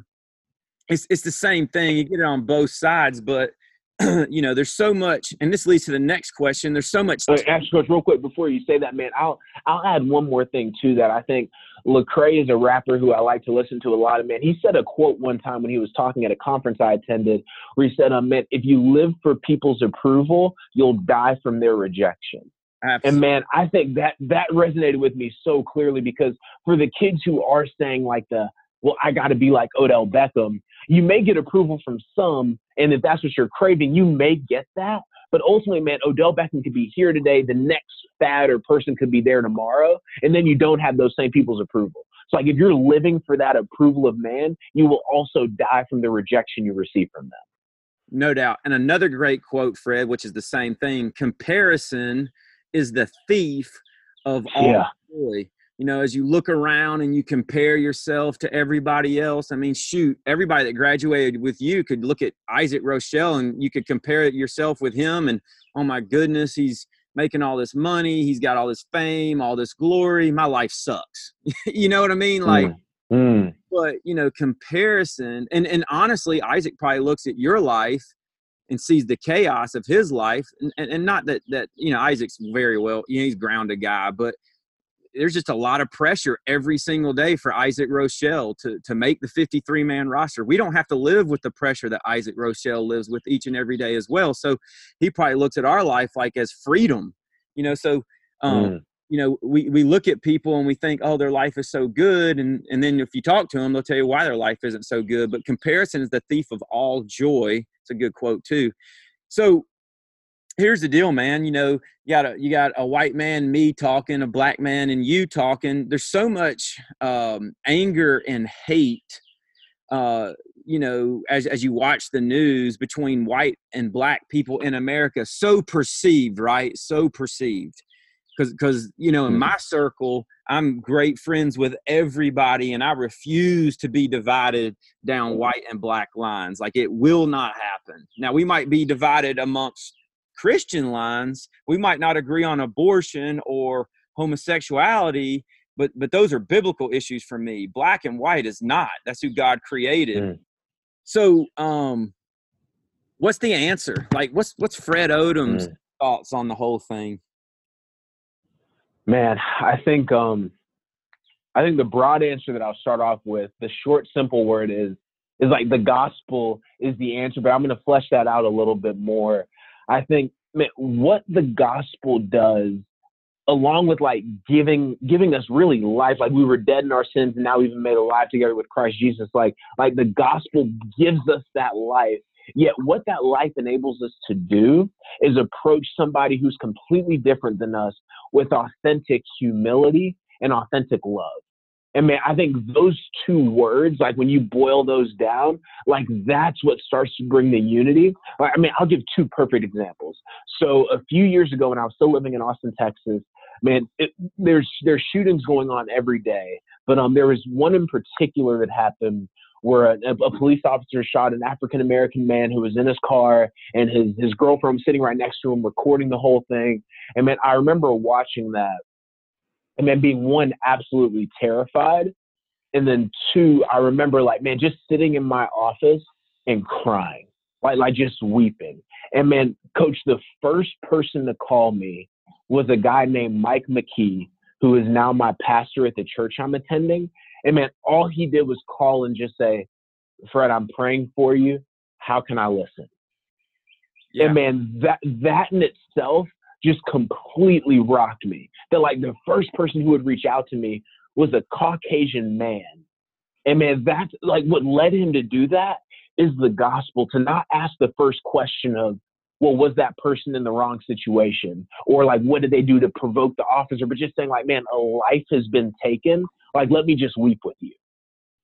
it's it's the same thing. You get it on both sides, but you know, there's so much, and this leads to the next question. There's so much. Uh, ask coach real quick before you say that, man. I'll I'll add one more thing too that I think Lecrae is a rapper who I like to listen to a lot. Of man, he said a quote one time when he was talking at a conference I attended, where he said, um, man, if you live for people's approval, you'll die from their rejection." Absolutely. And man, I think that that resonated with me so clearly because for the kids who are saying like the well, I got to be like Odell Beckham. You may get approval from some, and if that's what you're craving, you may get that. But ultimately, man, Odell Beckham could be here today. The next fad or person could be there tomorrow, and then you don't have those same people's approval. So, like, if you're living for that approval of man, you will also die from the rejection you receive from them. No doubt. And another great quote, Fred, which is the same thing comparison is the thief of all yeah. joy you know, as you look around and you compare yourself to everybody else, I mean, shoot, everybody that graduated with you could look at Isaac Rochell and you could compare it yourself with him. And oh my goodness, he's making all this money, he's got all this fame, all this glory. My life sucks. you know what I mean? Like, mm. Mm. but you know, comparison, and and honestly, Isaac probably looks at your life and sees the chaos of his life, and, and, and not that that you know Isaac's very well, you know, he's grounded guy, but there's just a lot of pressure every single day for Isaac Rochell to to make the 53 man roster. We don't have to live with the pressure that Isaac Rochell lives with each and every day as well. So he probably looks at our life like as freedom, you know. So um, mm. you know, we we look at people and we think, oh, their life is so good, and and then if you talk to them, they'll tell you why their life isn't so good. But comparison is the thief of all joy. It's a good quote too. So here's the deal, man. You know, you got a you got a white man, me talking, a black man, and you talking. There's so much um, anger and hate. Uh, you know, as as you watch the news between white and black people in America, so perceived, right? So perceived. Because, because you know, in mm-hmm. my circle, I'm great friends with everybody, and I refuse to be divided down mm-hmm. white and black lines. Like it will not happen. Now we might be divided amongst Christian lines, we might not agree on abortion or homosexuality, but but those are biblical issues for me. Black and white is not. That's who God created. Mm. So, um, what's the answer? Like, what's what's Fred Odom's mm. thoughts on the whole thing? Man, I think um, I think the broad answer that I'll start off with, the short, simple word is is like the gospel is the answer, but I'm going to flesh that out a little bit more. I think man, what the gospel does, along with like giving giving us really life, like we were dead in our sins and now we've been made alive together with Christ Jesus. Like like the gospel gives us that life. Yet what that life enables us to do is approach somebody who's completely different than us with authentic humility and authentic love. And man, I think those two words, like when you boil those down, like that's what starts to bring the unity. I mean, I'll give two perfect examples. So a few years ago, when I was still living in Austin, Texas, man, it, there's there's shootings going on every day. But um, there was one in particular that happened where a, a police officer shot an African American man who was in his car, and his his girlfriend was sitting right next to him, recording the whole thing. And man, I remember watching that and then being one absolutely terrified. And then two i remember like man just sitting in my office and crying like like just weeping. And man coach the first person to call me was a guy named mike mckee who is now my pastor at the church i'm attending. And man all he did was call and just say fred i'm praying for you. How can i listen? Yeah. And man, that that in itself just completely rocked me. That like the first person who would reach out to me was a Caucasian man. And man, that's like what led him to do that is the gospel to not ask the first question of, well, was that person in the wrong situation? Or like, what did they do to provoke the officer? But just saying, like, man, a life has been taken. Like, let me just weep with you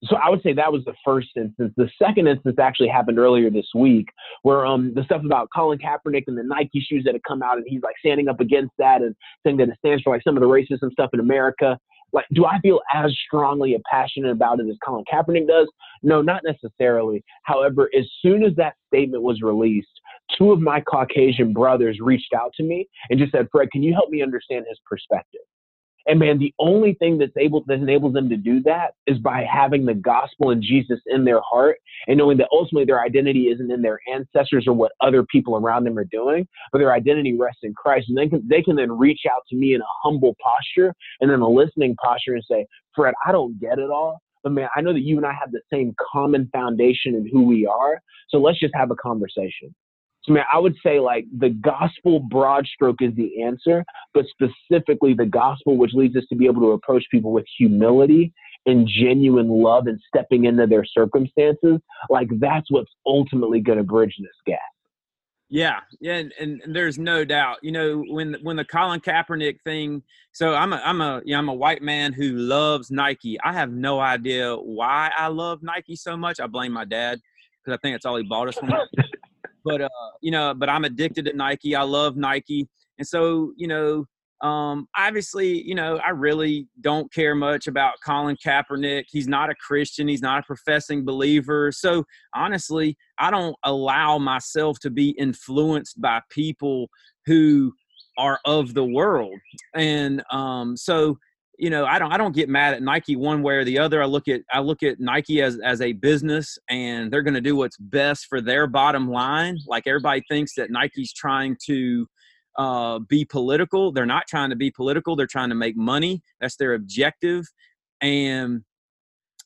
so I would say that was the first instance. The second instance actually happened earlier this week, where um the stuff about Colin Kaepernick and the Nike shoes that had come out, and he's like standing up against that and saying that it stands for like some of the racism stuff in America. Like, do I feel as strongly and passionate about it as Colin Kaepernick does? No, not necessarily. However, as soon as that statement was released, two of my Caucasian brothers reached out to me and just said, "Fred, can you help me understand his perspective?" And man, the only thing that's able that enables them to do that is by having the gospel and Jesus in their heart and knowing that ultimately their identity isn't in their ancestors or what other people around them are doing, but their identity rests in Christ. And they can they can then reach out to me in a humble posture and then a listening posture and say, Fred, I don't get it all. But man, I know that you and I have the same common foundation in who we are. So let's just have a conversation. So, man, I would say like the gospel broad stroke is the answer, but specifically the gospel, which leads us to be able to approach people with humility and genuine love and stepping into their circumstances. Like that's what's ultimately going to bridge this gap. Yeah, yeah, and, and, there's no doubt. You know, when when the Colin Kaepernick thing. So I'm a I'm a you know, I'm a white man who loves Nike. I have no idea why I love Nike so much. I blame my dad because I think that's all he bought us. When but uh, you know, but I'm addicted to Nike. I love Nike, and so you know, um, obviously, you know, I really don't care much about Colin Kaepernick. He's not a Christian. He's not a professing believer. So honestly, I don't allow myself to be influenced by people who are of the world, and um, so you know, I don't I don't get mad at Nike one way or the other. I look at I look at Nike as as a business and they're going to do what's best for their bottom line. Like everybody thinks that Nike's trying to uh, be political. They're not trying to be political. They're trying to make money. That's their objective. And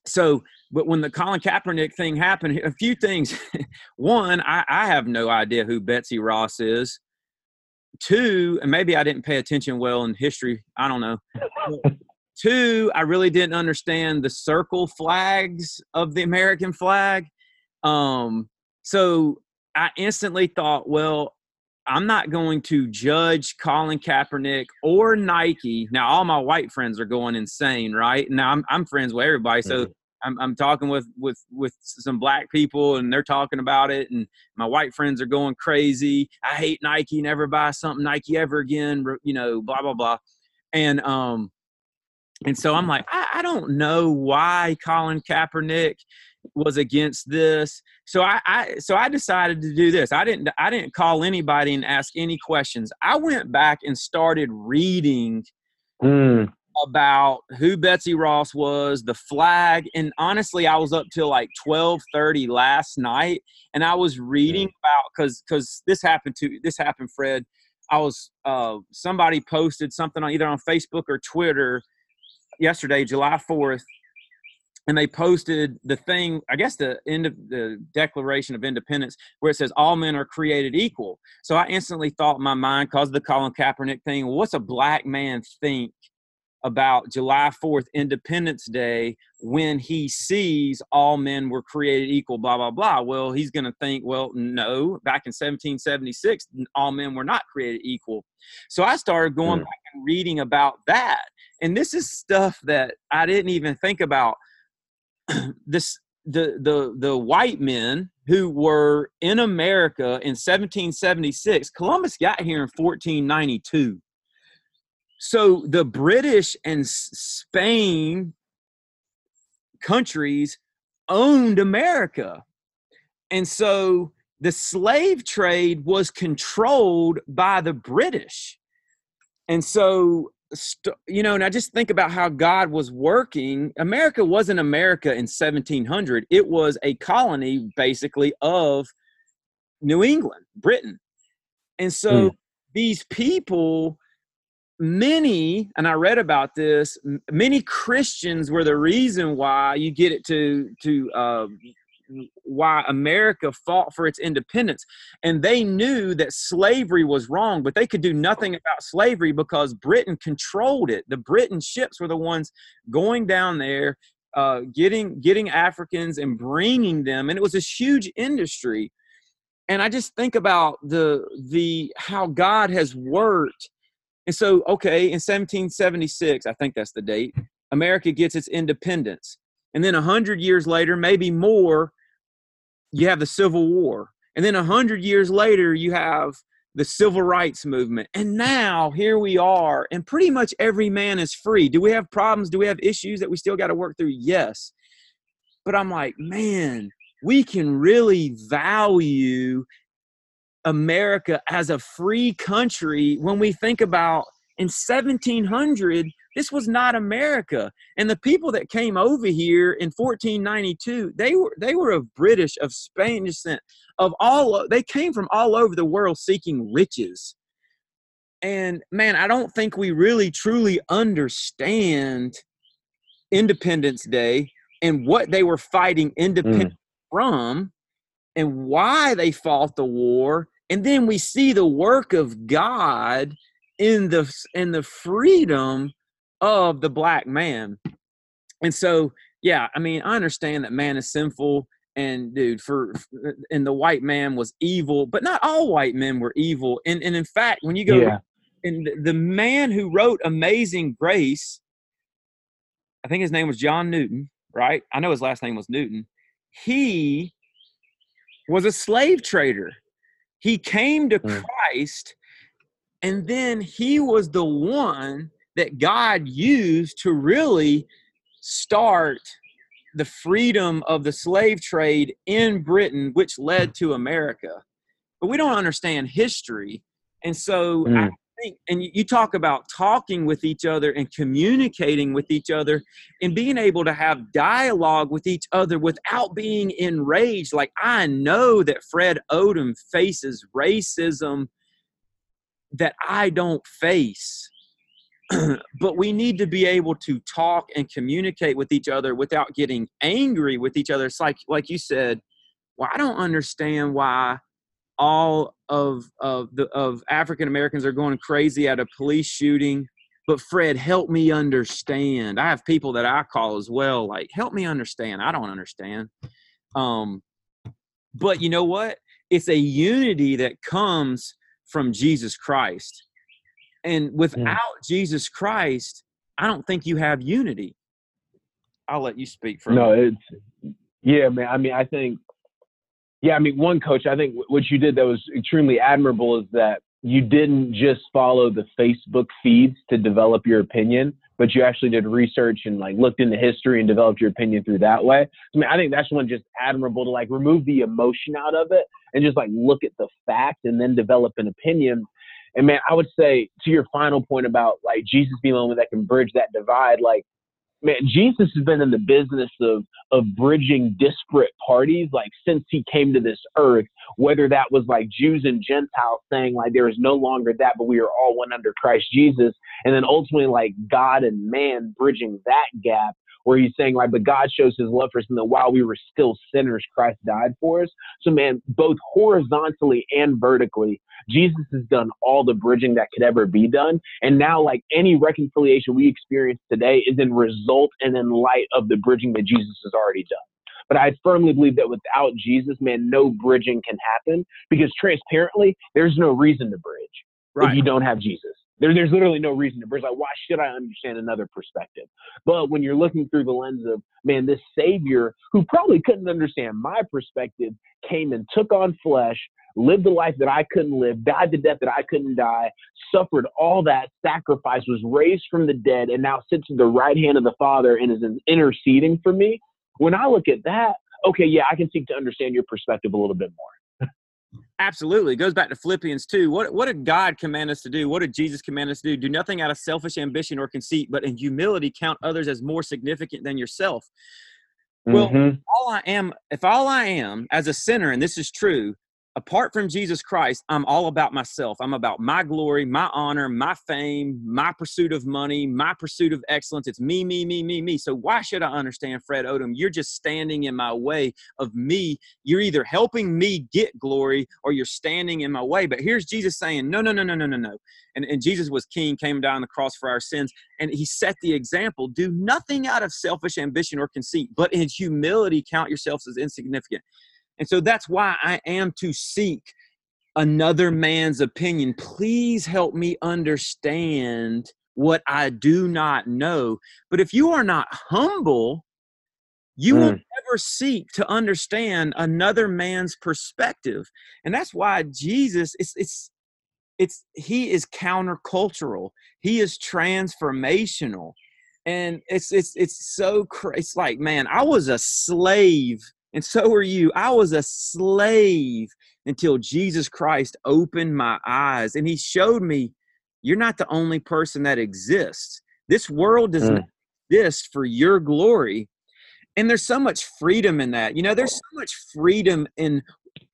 so, but when the Colin Kaepernick thing happened, a few things. One, I, I have no idea who Betsy Ross is two, and maybe I didn't pay attention well in history. I don't know. two, I really didn't understand the circle flags of the American flag. Um, so I instantly thought, well, I'm not going to judge Colin Kaepernick or Nike. Now, all my white friends are going insane, right? Now, I'm, I'm friends with everybody. So mm-hmm. I'm, I'm talking with with with some black people and they're talking about it and my white friends are going crazy. I hate nike never buy something nike ever again you know blah blah blah. And um and so i'm like i, I don't know why colin kaepernick was against this. So I, I so i decided to do this. I didn't i didn't call anybody and ask any questions. I went back and started reading mm about who Betsy Ross was, the flag, and honestly, I was up till like twelve thirty last night, and I was reading about because because this happened to this happened, Fred. I was uh, somebody posted something on either on Facebook or Twitter yesterday, July fourth, and they posted the thing i guess the end of the declaration of independence where it says all men are created equal so i instantly thought in my mind because of the colin kaepernick thing what's a black man think about July 4th, Independence Day, when he sees all men were created equal, blah, blah, blah. Well, he's going to think, well, no, back in 1776, all men were not created equal. So I started going mm. back and reading about that. And this is stuff that I didn't even think about. this the the the white men who were in America in 1776. Columbus got here in 1492. So the British and Spain countries owned America. And so the slave trade was controlled by the British. And so, you know, and I just think about how God was working. America wasn't America in 1700, it was a colony basically of New England, Britain. And so mm. these people many, and I read about this, many Christians were the reason why you get it to to uh, why America fought for its independence. And they knew that slavery was wrong, but they could do nothing about slavery because Britain controlled it. The Britain ships were the ones going down there, uh, getting getting Africans and bringing them, and it was this huge industry. And I just think about the the how God has worked. And so, okay, in 1776, I think that's the date, America gets its independence and then a hundred years later, maybe more, you have the Civil War, and then a hundred years later, you have the civil rights movement. And now here we are, and pretty much every man is free. Do we have problems? Do we have issues that we still got to work through? Yes. But I'm like, man, we can really value America as a free country when we think about in 1700 this was not America. And the people that came over here in 1492, they were they were of British, of Spanish descent, of all they came from all over the world seeking riches. And man, I don't think we really truly understand Independence Day and what they were fighting independence mm. from and why they fought the war. And then we see the work of God in the in the freedom of the black man. And so, yeah, I mean, I understand that man is sinful and dude for and the white man was evil but not all white men were evil and and in fact when you go yeah. and the man who wrote amazing grace i think his name was john newton right i know his last name was newton he was a slave trader he came to mm. christ and then he was the one that God used to really start the freedom of the slave trade in Britain, which led to America. But we don't understand history. And so mm. I think, and you talk about talking with each other and communicating with each other and being able to have dialogue with each other without being enraged. Like I know that Fred Odom faces racism that I don't face but we need to be able to talk and communicate with each other without getting angry with each other. It's like like you said, well, I don't understand why all of of the of African Americans are going crazy at a police shooting. But Fred, help me understand. I have people that I call as well, like, help me understand. I don't understand. Um, but you know what? It's a unity that comes from Jesus Christ and without yeah. Jesus Christ, I don't think you have unity. I'll let you speak for no. It's yeah, man. I mean, I think yeah. I mean, one coach. I think what you did that was extremely admirable is that you didn't just follow the Facebook feeds to develop your opinion, but you actually did research and like looked into history and developed your opinion through that way. I mean, I think that's one just admirable to like remove the emotion out of it and just like look at the fact and then develop an opinion and man, I would say to your final point about like Jesus being the one that can bridge that divide, like man, Jesus has been in the business of of bridging disparate parties like since he came to this earth, whether that was like Jews and Gentiles saying like there is no longer that, but we are all one under Christ Jesus, and then ultimately like God and man bridging that gap where he's saying, like, but God shows his love for us, and that while we were still sinners, Christ died for us. So, man, both horizontally and vertically, Jesus has done all the bridging that could ever be done. And now, like any reconciliation we experience today is in result and in light of the bridging that Jesus has already done. But I firmly believe that without Jesus, man, no bridging can happen because transparently, there's no reason to bridge right. if you don't have Jesus. There, there's literally no reason to bridge. Like, why should I understand another perspective? But when you're looking through the lens of, man, this Savior who probably couldn't understand my perspective came and took on flesh, lived the life that I couldn't live, died the death that I couldn't die, suffered all that sacrifice, was raised from the dead, and now sits at the right hand of the Father and is interceding for me. When I look at that, okay, yeah, I can seek to understand your perspective a little bit more. Absolutely. It goes back to Philippians 2. What, what did God command us to do? What did Jesus command us to do? Do nothing out of selfish ambition or conceit, but in humility count others as more significant than yourself. Well, mm-hmm. all I am, if all I am as a sinner, and this is true, apart from Jesus Christ, I'm all about myself. I'm about my glory, my honor, my fame, my pursuit of money, my pursuit of excellence. It's me, me, me, me, me. So why should I understand Fred Odom? You're just standing in my way of me. You're either helping me get glory or you're standing in my way. But here's Jesus saying, no, no, no, no, no, no, no. And, and Jesus was king, came down on the cross for our sins, and he set the example. Do nothing out of selfish ambition or conceit, but in humility count yourselves as insignificant. And so that's why I am to seek another man's opinion. Please help me understand what I do not know. But if you are not humble, you mm. will never seek to understand another man's perspective. And that's why Jesus it's it's it's he is countercultural. He is transformational. And it's it's it's so crazy. It's like, man, I was a slave and so are you. I was a slave until Jesus Christ opened my eyes and he showed me you're not the only person that exists. This world does mm. exist for your glory. And there's so much freedom in that. You know, there's so much freedom in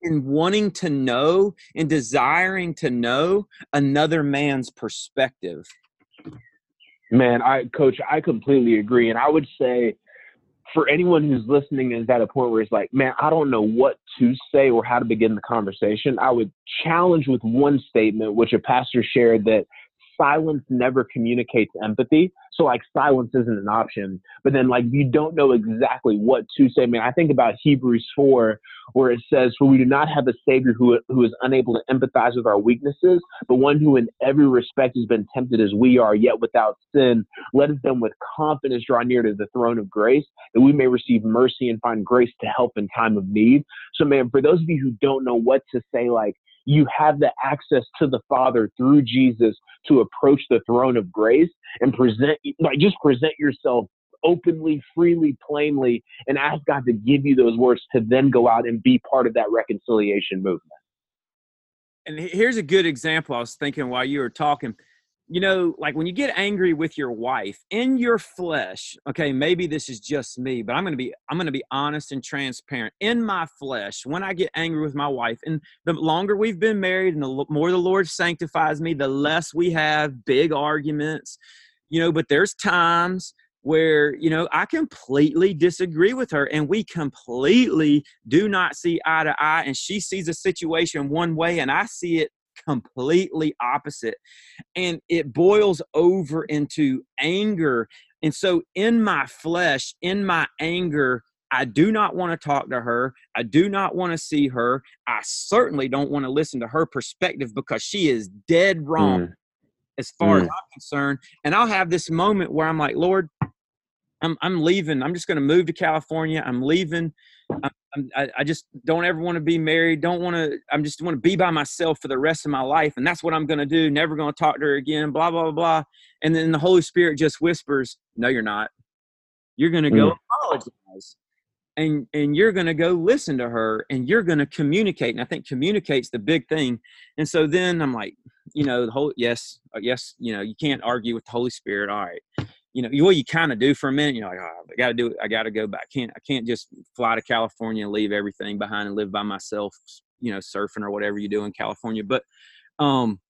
in wanting to know and desiring to know another man's perspective. Man, I coach, I completely agree. And I would say for anyone who's listening is at a point where it's like, man, I don't know what to say or how to begin the conversation, I would challenge with one statement, which a pastor shared that silence never communicates empathy. So like silence isn't an option, but then like you don't know exactly what to say. I mean, I think about Hebrews 4 where it says, for we do not have a savior who, who is unable to empathize with our weaknesses, but one who in every respect has been tempted as we are, yet without sin. Let us then with confidence draw near to the throne of grace that we may receive mercy and find grace to help in time of need. So man, for those of you who don't know what to say, like, you have the access to the Father through Jesus to approach the throne of grace and present, like just present yourself openly, freely, plainly, and ask God to give you those words to then go out and be part of that reconciliation movement. And here's a good example I was thinking while you were talking you know, like when you get angry with your wife in your flesh, okay, maybe this is just me, but I'm going to be I'm going to be honest and transparent. In my flesh, when I get angry with my wife, and the longer we've been married and the more the Lord sanctifies me, the less we have big arguments. You know, but there's times where you know I completely disagree with her and we completely do not see eye to eye and she sees a situation one way and I see it completely opposite. And it boils over into anger. And so, in my flesh, in my anger, I do not want to talk to her. I do not want to see her. I certainly don't want to listen to her perspective because she is dead wrong mm. as far mm. as I'm concerned. And I'll have this moment where I'm like, Lord, I'm, I'm leaving. I'm just going to move to California. I'm leaving. I, I just don't ever want to be married. Don't want to. I'm just want to be by myself for the rest of my life, and that's what I'm going to do. Never going to talk to her again. Blah blah blah. And then the Holy Spirit just whispers, "No, you're not. You're going to go mm. apologize, and and you're going to go listen to her, and you're going to communicate. And I think communicates the big thing. And so then I'm like, you know, the whole yes, uh, yes, you know, you can't argue with the Holy Spirit. All right you know, you, well, you kind of do for a minute. You're like, oh, I got to do it. I got to go back. I can't, I can't just fly to California and leave everything behind and live by myself, you know, surfing or whatever you do in California. But, um,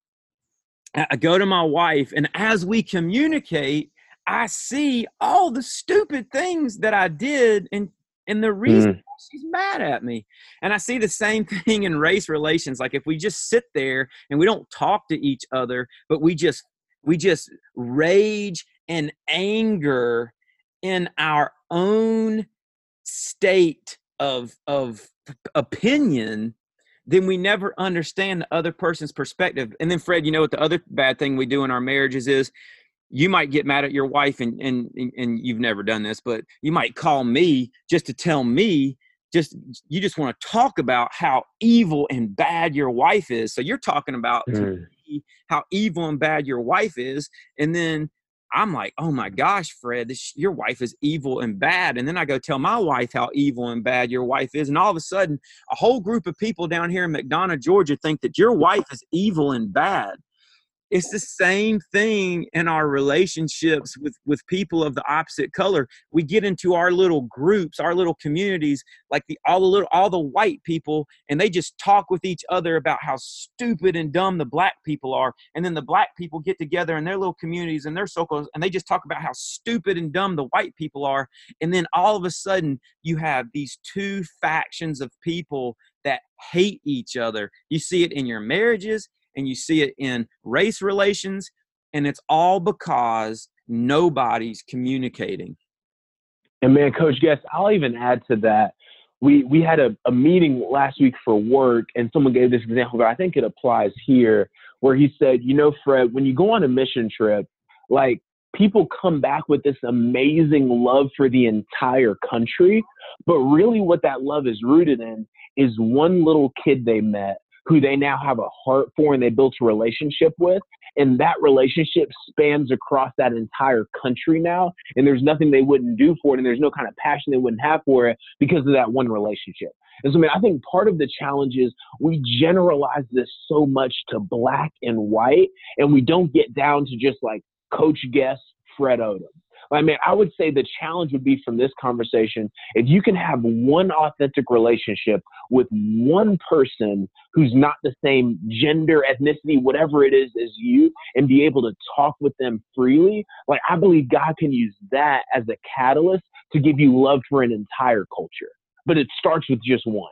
I go to my wife and as we communicate, I see all the stupid things that I did and, and the reason mm. she's mad at me. And I see the same thing in race relations. Like if we just sit there and we don't talk to each other, but we just we just rage and anger in our own state of of opinion then we never understand the other person's perspective. And then fred you know what the other bad thing we do in our marriages is? You might get mad at your wife and and and you've never done this but you might call me just to tell me just you just want to talk about how evil and bad your wife is. So you're talking about mm. how evil and bad your wife is and then I'm like, oh my gosh, Fred, this, your wife is evil and bad. And then I go tell my wife how evil and bad your wife is. And all of a sudden, a whole group of people down here in McDonough, Georgia think that your wife is evil and bad. It's the same thing in our relationships with with people of the opposite color. We get into our little groups our little communities like the all the little all the white people and they just talk with each other about how stupid and dumb the black people are and then the black people get together in their little communities and their circles and they just talk about how stupid and dumb the white people are and then all of a sudden you have these two factions of people that hate each other. You see it in your marriages and you see it in race relations, and it's all because nobody's communicating. And man, Coach Guest, I'll even add to that. We we had a, a meeting last week for work, and someone gave this example, but I think it applies here, where he said, you know, Fred, when you go on a mission trip, like people come back with this amazing love for the entire country, but really what that love is rooted in is one little kid they met who they now have a heart for and they built a relationship with. And that relationship spans across that entire country now. And there's nothing they wouldn't do for it. And there's no kind of passion they wouldn't have for it because of that one relationship. And so, I mean, I think part of the challenge is we generalize this so much to black and white, and we don't get down to just like Coach Guest, Fred Odom. I mean, I would say the challenge would be from this conversation if you can have one authentic relationship with one person who's not the same gender, ethnicity, whatever it is as you, and be able to talk with them freely. Like, I believe God can use that as a catalyst to give you love for an entire culture. But it starts with just one.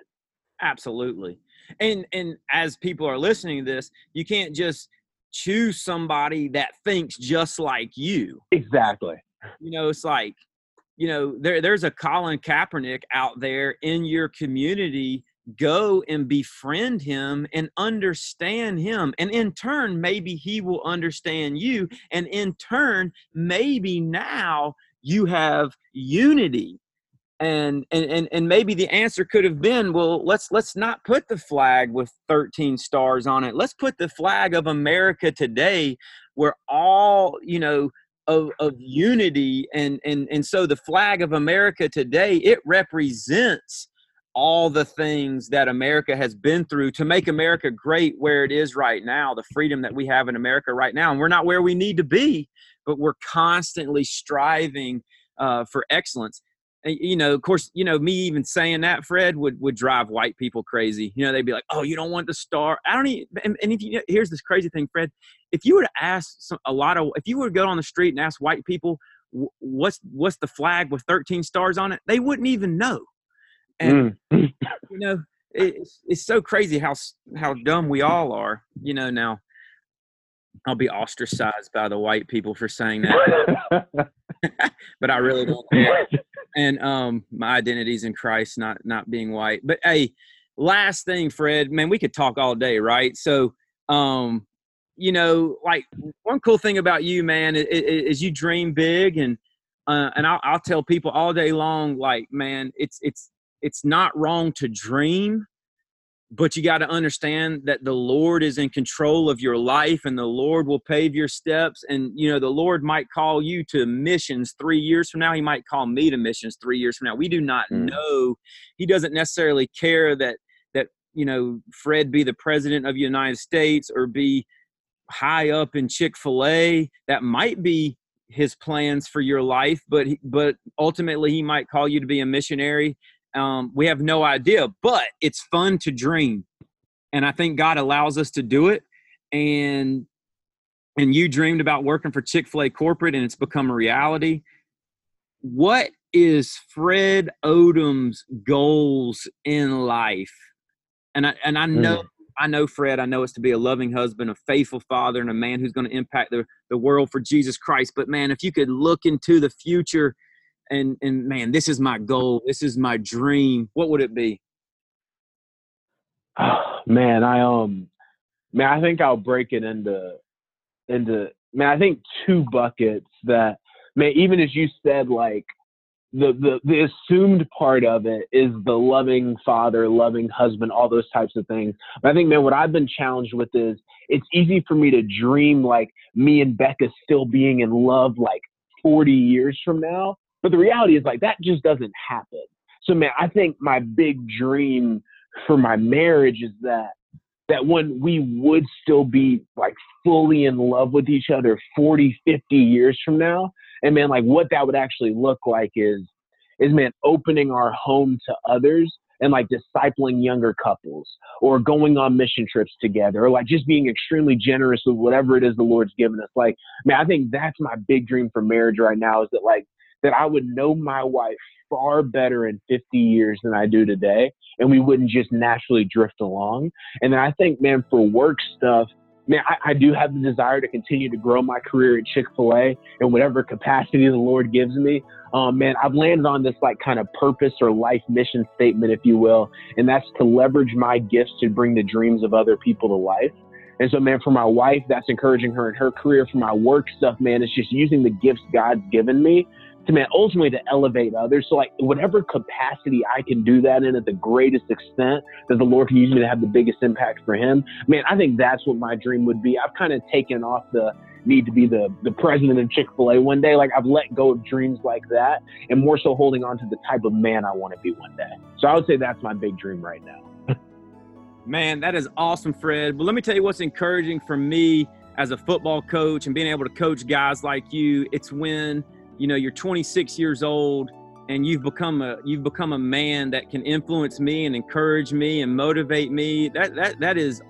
Absolutely. And and as people are listening to this, you can't just choose somebody that thinks just like you. Exactly you know, it's like, you know, there there's a Colin Kaepernick out there in your community. Go and befriend him and understand him. And in turn, maybe he will understand you. And in turn, maybe now you have unity and and and, and maybe the answer could have been well let's let's not put the flag with 13 stars on it let's put the flag of america today where all you know of, of unity and, and and so the flag of america today it represents all the things that america has been through to make america great where it is right now the freedom that we have in america right now. And we're not where we need to be but we're constantly striving uh, for excellence you know, of course, you know, me even saying that, Fred, would would drive white people crazy. You know, they'd be like, "Oh, you don't want the star." I don't even. And, and if you, here's this crazy thing, Fred. If you were to ask some, a lot of, if you were to go on the street and ask white people, what's what's the flag with 13 stars on it, they wouldn't even know. And mm. you know, it's it's so crazy how how dumb we all are. You know, now I'll be ostracized by the white people for saying that. but I really don't care. And um my identity's in Christ, not not being white. But hey, last thing, Fred, man, we could talk all day, right? So um, you know, like one cool thing about you, man, is, is you dream big and uh, and I'll, I'll tell people all day long, like, man, it's it's it's not wrong to dream but you got to understand that the lord is in control of your life and the lord will pave your steps and you know the lord might call you to missions three years from now he might call me to missions three years from now. We do not mm. know. He doesn't necessarily care that that you know fred be the president of the united states or be high up in chick-fil-a. That might be his plans for your life but but ultimately he might call you to be a missionary um, we have no idea, but it's fun to dream, and I think God allows us to do it. And and you dreamed about working for Chick Fil A corporate, and it's become a reality. What is Fred Odom's goals in life? And I and I know. Mm. I know Fred. I know it's to be a loving husband, a faithful father, and a man who's going to impact the, the world for Jesus Christ. But man, if you could look into the future and and man, this is my goal, this is my dream, what would it be? Oh, man, I um, man, I think I'll break it into into man. I think two buckets that man. Even as you said, like the the the assumed part of it is the loving father, loving husband, all those types of things. But I think, man, what I've been challenged with is it's easy for me to dream like me and Becca still being in love like 40 years from now. But the reality is like that just doesn't happen. So man, I think my big dream for my marriage is that that when we would still be like fully in love with each other 40, 50 years from now. And man, like what that would actually look like is, is man, opening our home to others and like discipling younger couples or going on mission trips together or like just being extremely generous with whatever it is the Lord's given us. Like, man, I think that's my big dream for marriage right now is that like, that I would know my wife far better in 50 years than I do today. And we wouldn't just naturally drift along. And then I think, man, for work stuff, man, I, I do have the desire to continue to grow my career at Chick fil A in whatever capacity the Lord gives me. Um, man, I've landed on this like kind of purpose or life mission statement, if you will, and that's to leverage my gifts to bring the dreams of other people to life. And so, man, for my wife, that's encouraging her in her career. For my work stuff, man, it's just using the gifts God's given me to man ultimately to elevate others. So like whatever capacity I can do that in at the greatest extent that the Lord can use me to have the biggest impact for him, man, I think that's what my dream would be. I've kind of taken off the need to be the the president of Chick-fil-A one day. Like I've let go of dreams like that and more so holding on to the type of man I want to be one day. So I would say that's my big dream right now. Man, that is awesome, Fred. But let me tell you what's encouraging for me as a football coach and being able to coach guys like you. It's when you know you're 26 years old and you've become a you've become a man that can influence me and encourage me and motivate me. That that that is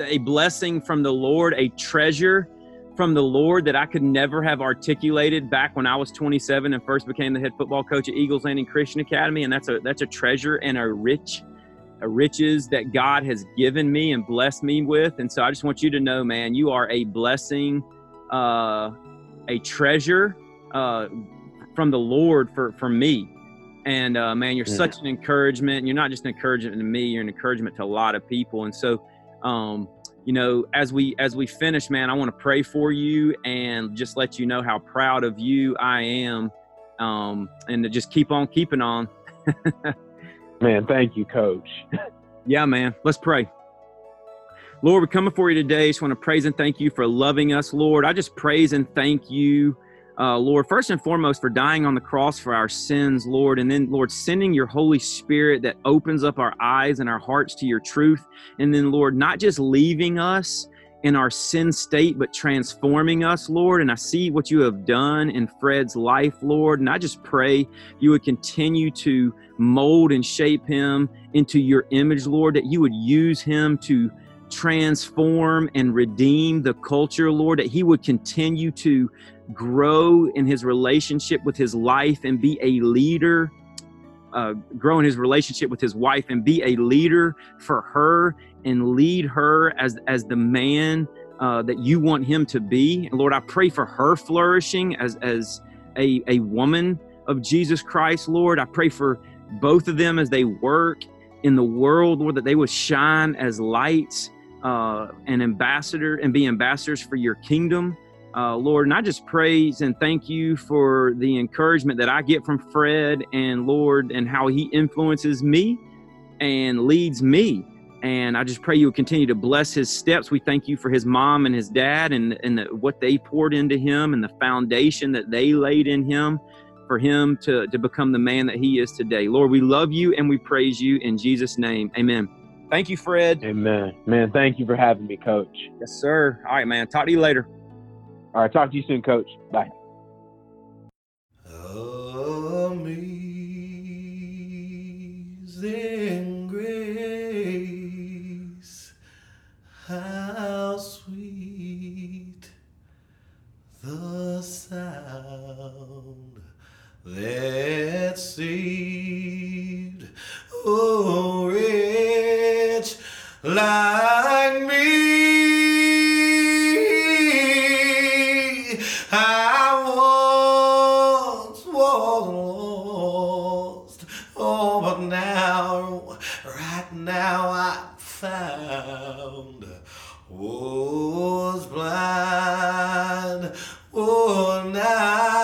a blessing from the lord a treasure from the lord that i could never have articulated back when i was 27 and first became the head football coach at eagles landing christian academy. And that's a that's a treasure and a rich a riches that god has given me and blessed me with. And so i just want you to know man you are a blessing uh a treasure uh, from the Lord for for me. And uh, man, you're yeah. such an encouragement. You're not just an encouragement to me; you're an encouragement to a lot of people. And so, um, you know, as we as we finish, man, I want to pray for you and just let you know how proud of you I am, um, and to just keep on keeping on. man, thank you, Coach. yeah, man. Let's pray. Lord, we come before you today. Just want to praise and thank you for loving us, Lord. I just praise and thank you, uh, Lord, first and foremost for dying on the cross for our sins, Lord, and then, Lord, sending your Holy Spirit that opens up our eyes and our hearts to your truth. And then, Lord, not just leaving us in our sin state, but transforming us, Lord. And I see what you have done in Fred's life, Lord. And I just pray you would continue to mold and shape him into your image, Lord, that you would use him to transform and redeem the culture, Lord, that he would continue to grow in his relationship with his life and be a leader, uh, grow in his relationship with his wife and be a leader for her and lead her as, as the man uh, that you want him to be. And Lord, I pray for her flourishing as, as a, a woman of Jesus Christ, Lord. I pray for both of them as they work in the world, Lord, that they would shine as lights uh, an ambassador and be ambassadors for your kingdom. Uh, Lord, and I just praise and thank you for the encouragement that I get from Fred and Lord and how he influences me and leads me. And I just pray you will continue to bless his steps. We thank you for his mom and his dad and, and the, what they poured into him and the foundation that they laid in him for him to, to become the man that he is today. Lord, we love you and we praise you in Jesus' name. Amen. Thank you, Fred. Amen. Man, thank you for having me, coach. Yes, sir. All right, man. Talk to you later. All right. Talk to you soon, coach. Bye. Amazing grace, how sweet the sound that saved rich like me. I once was lost, oh, but now, right now, I found was blind, oh, now.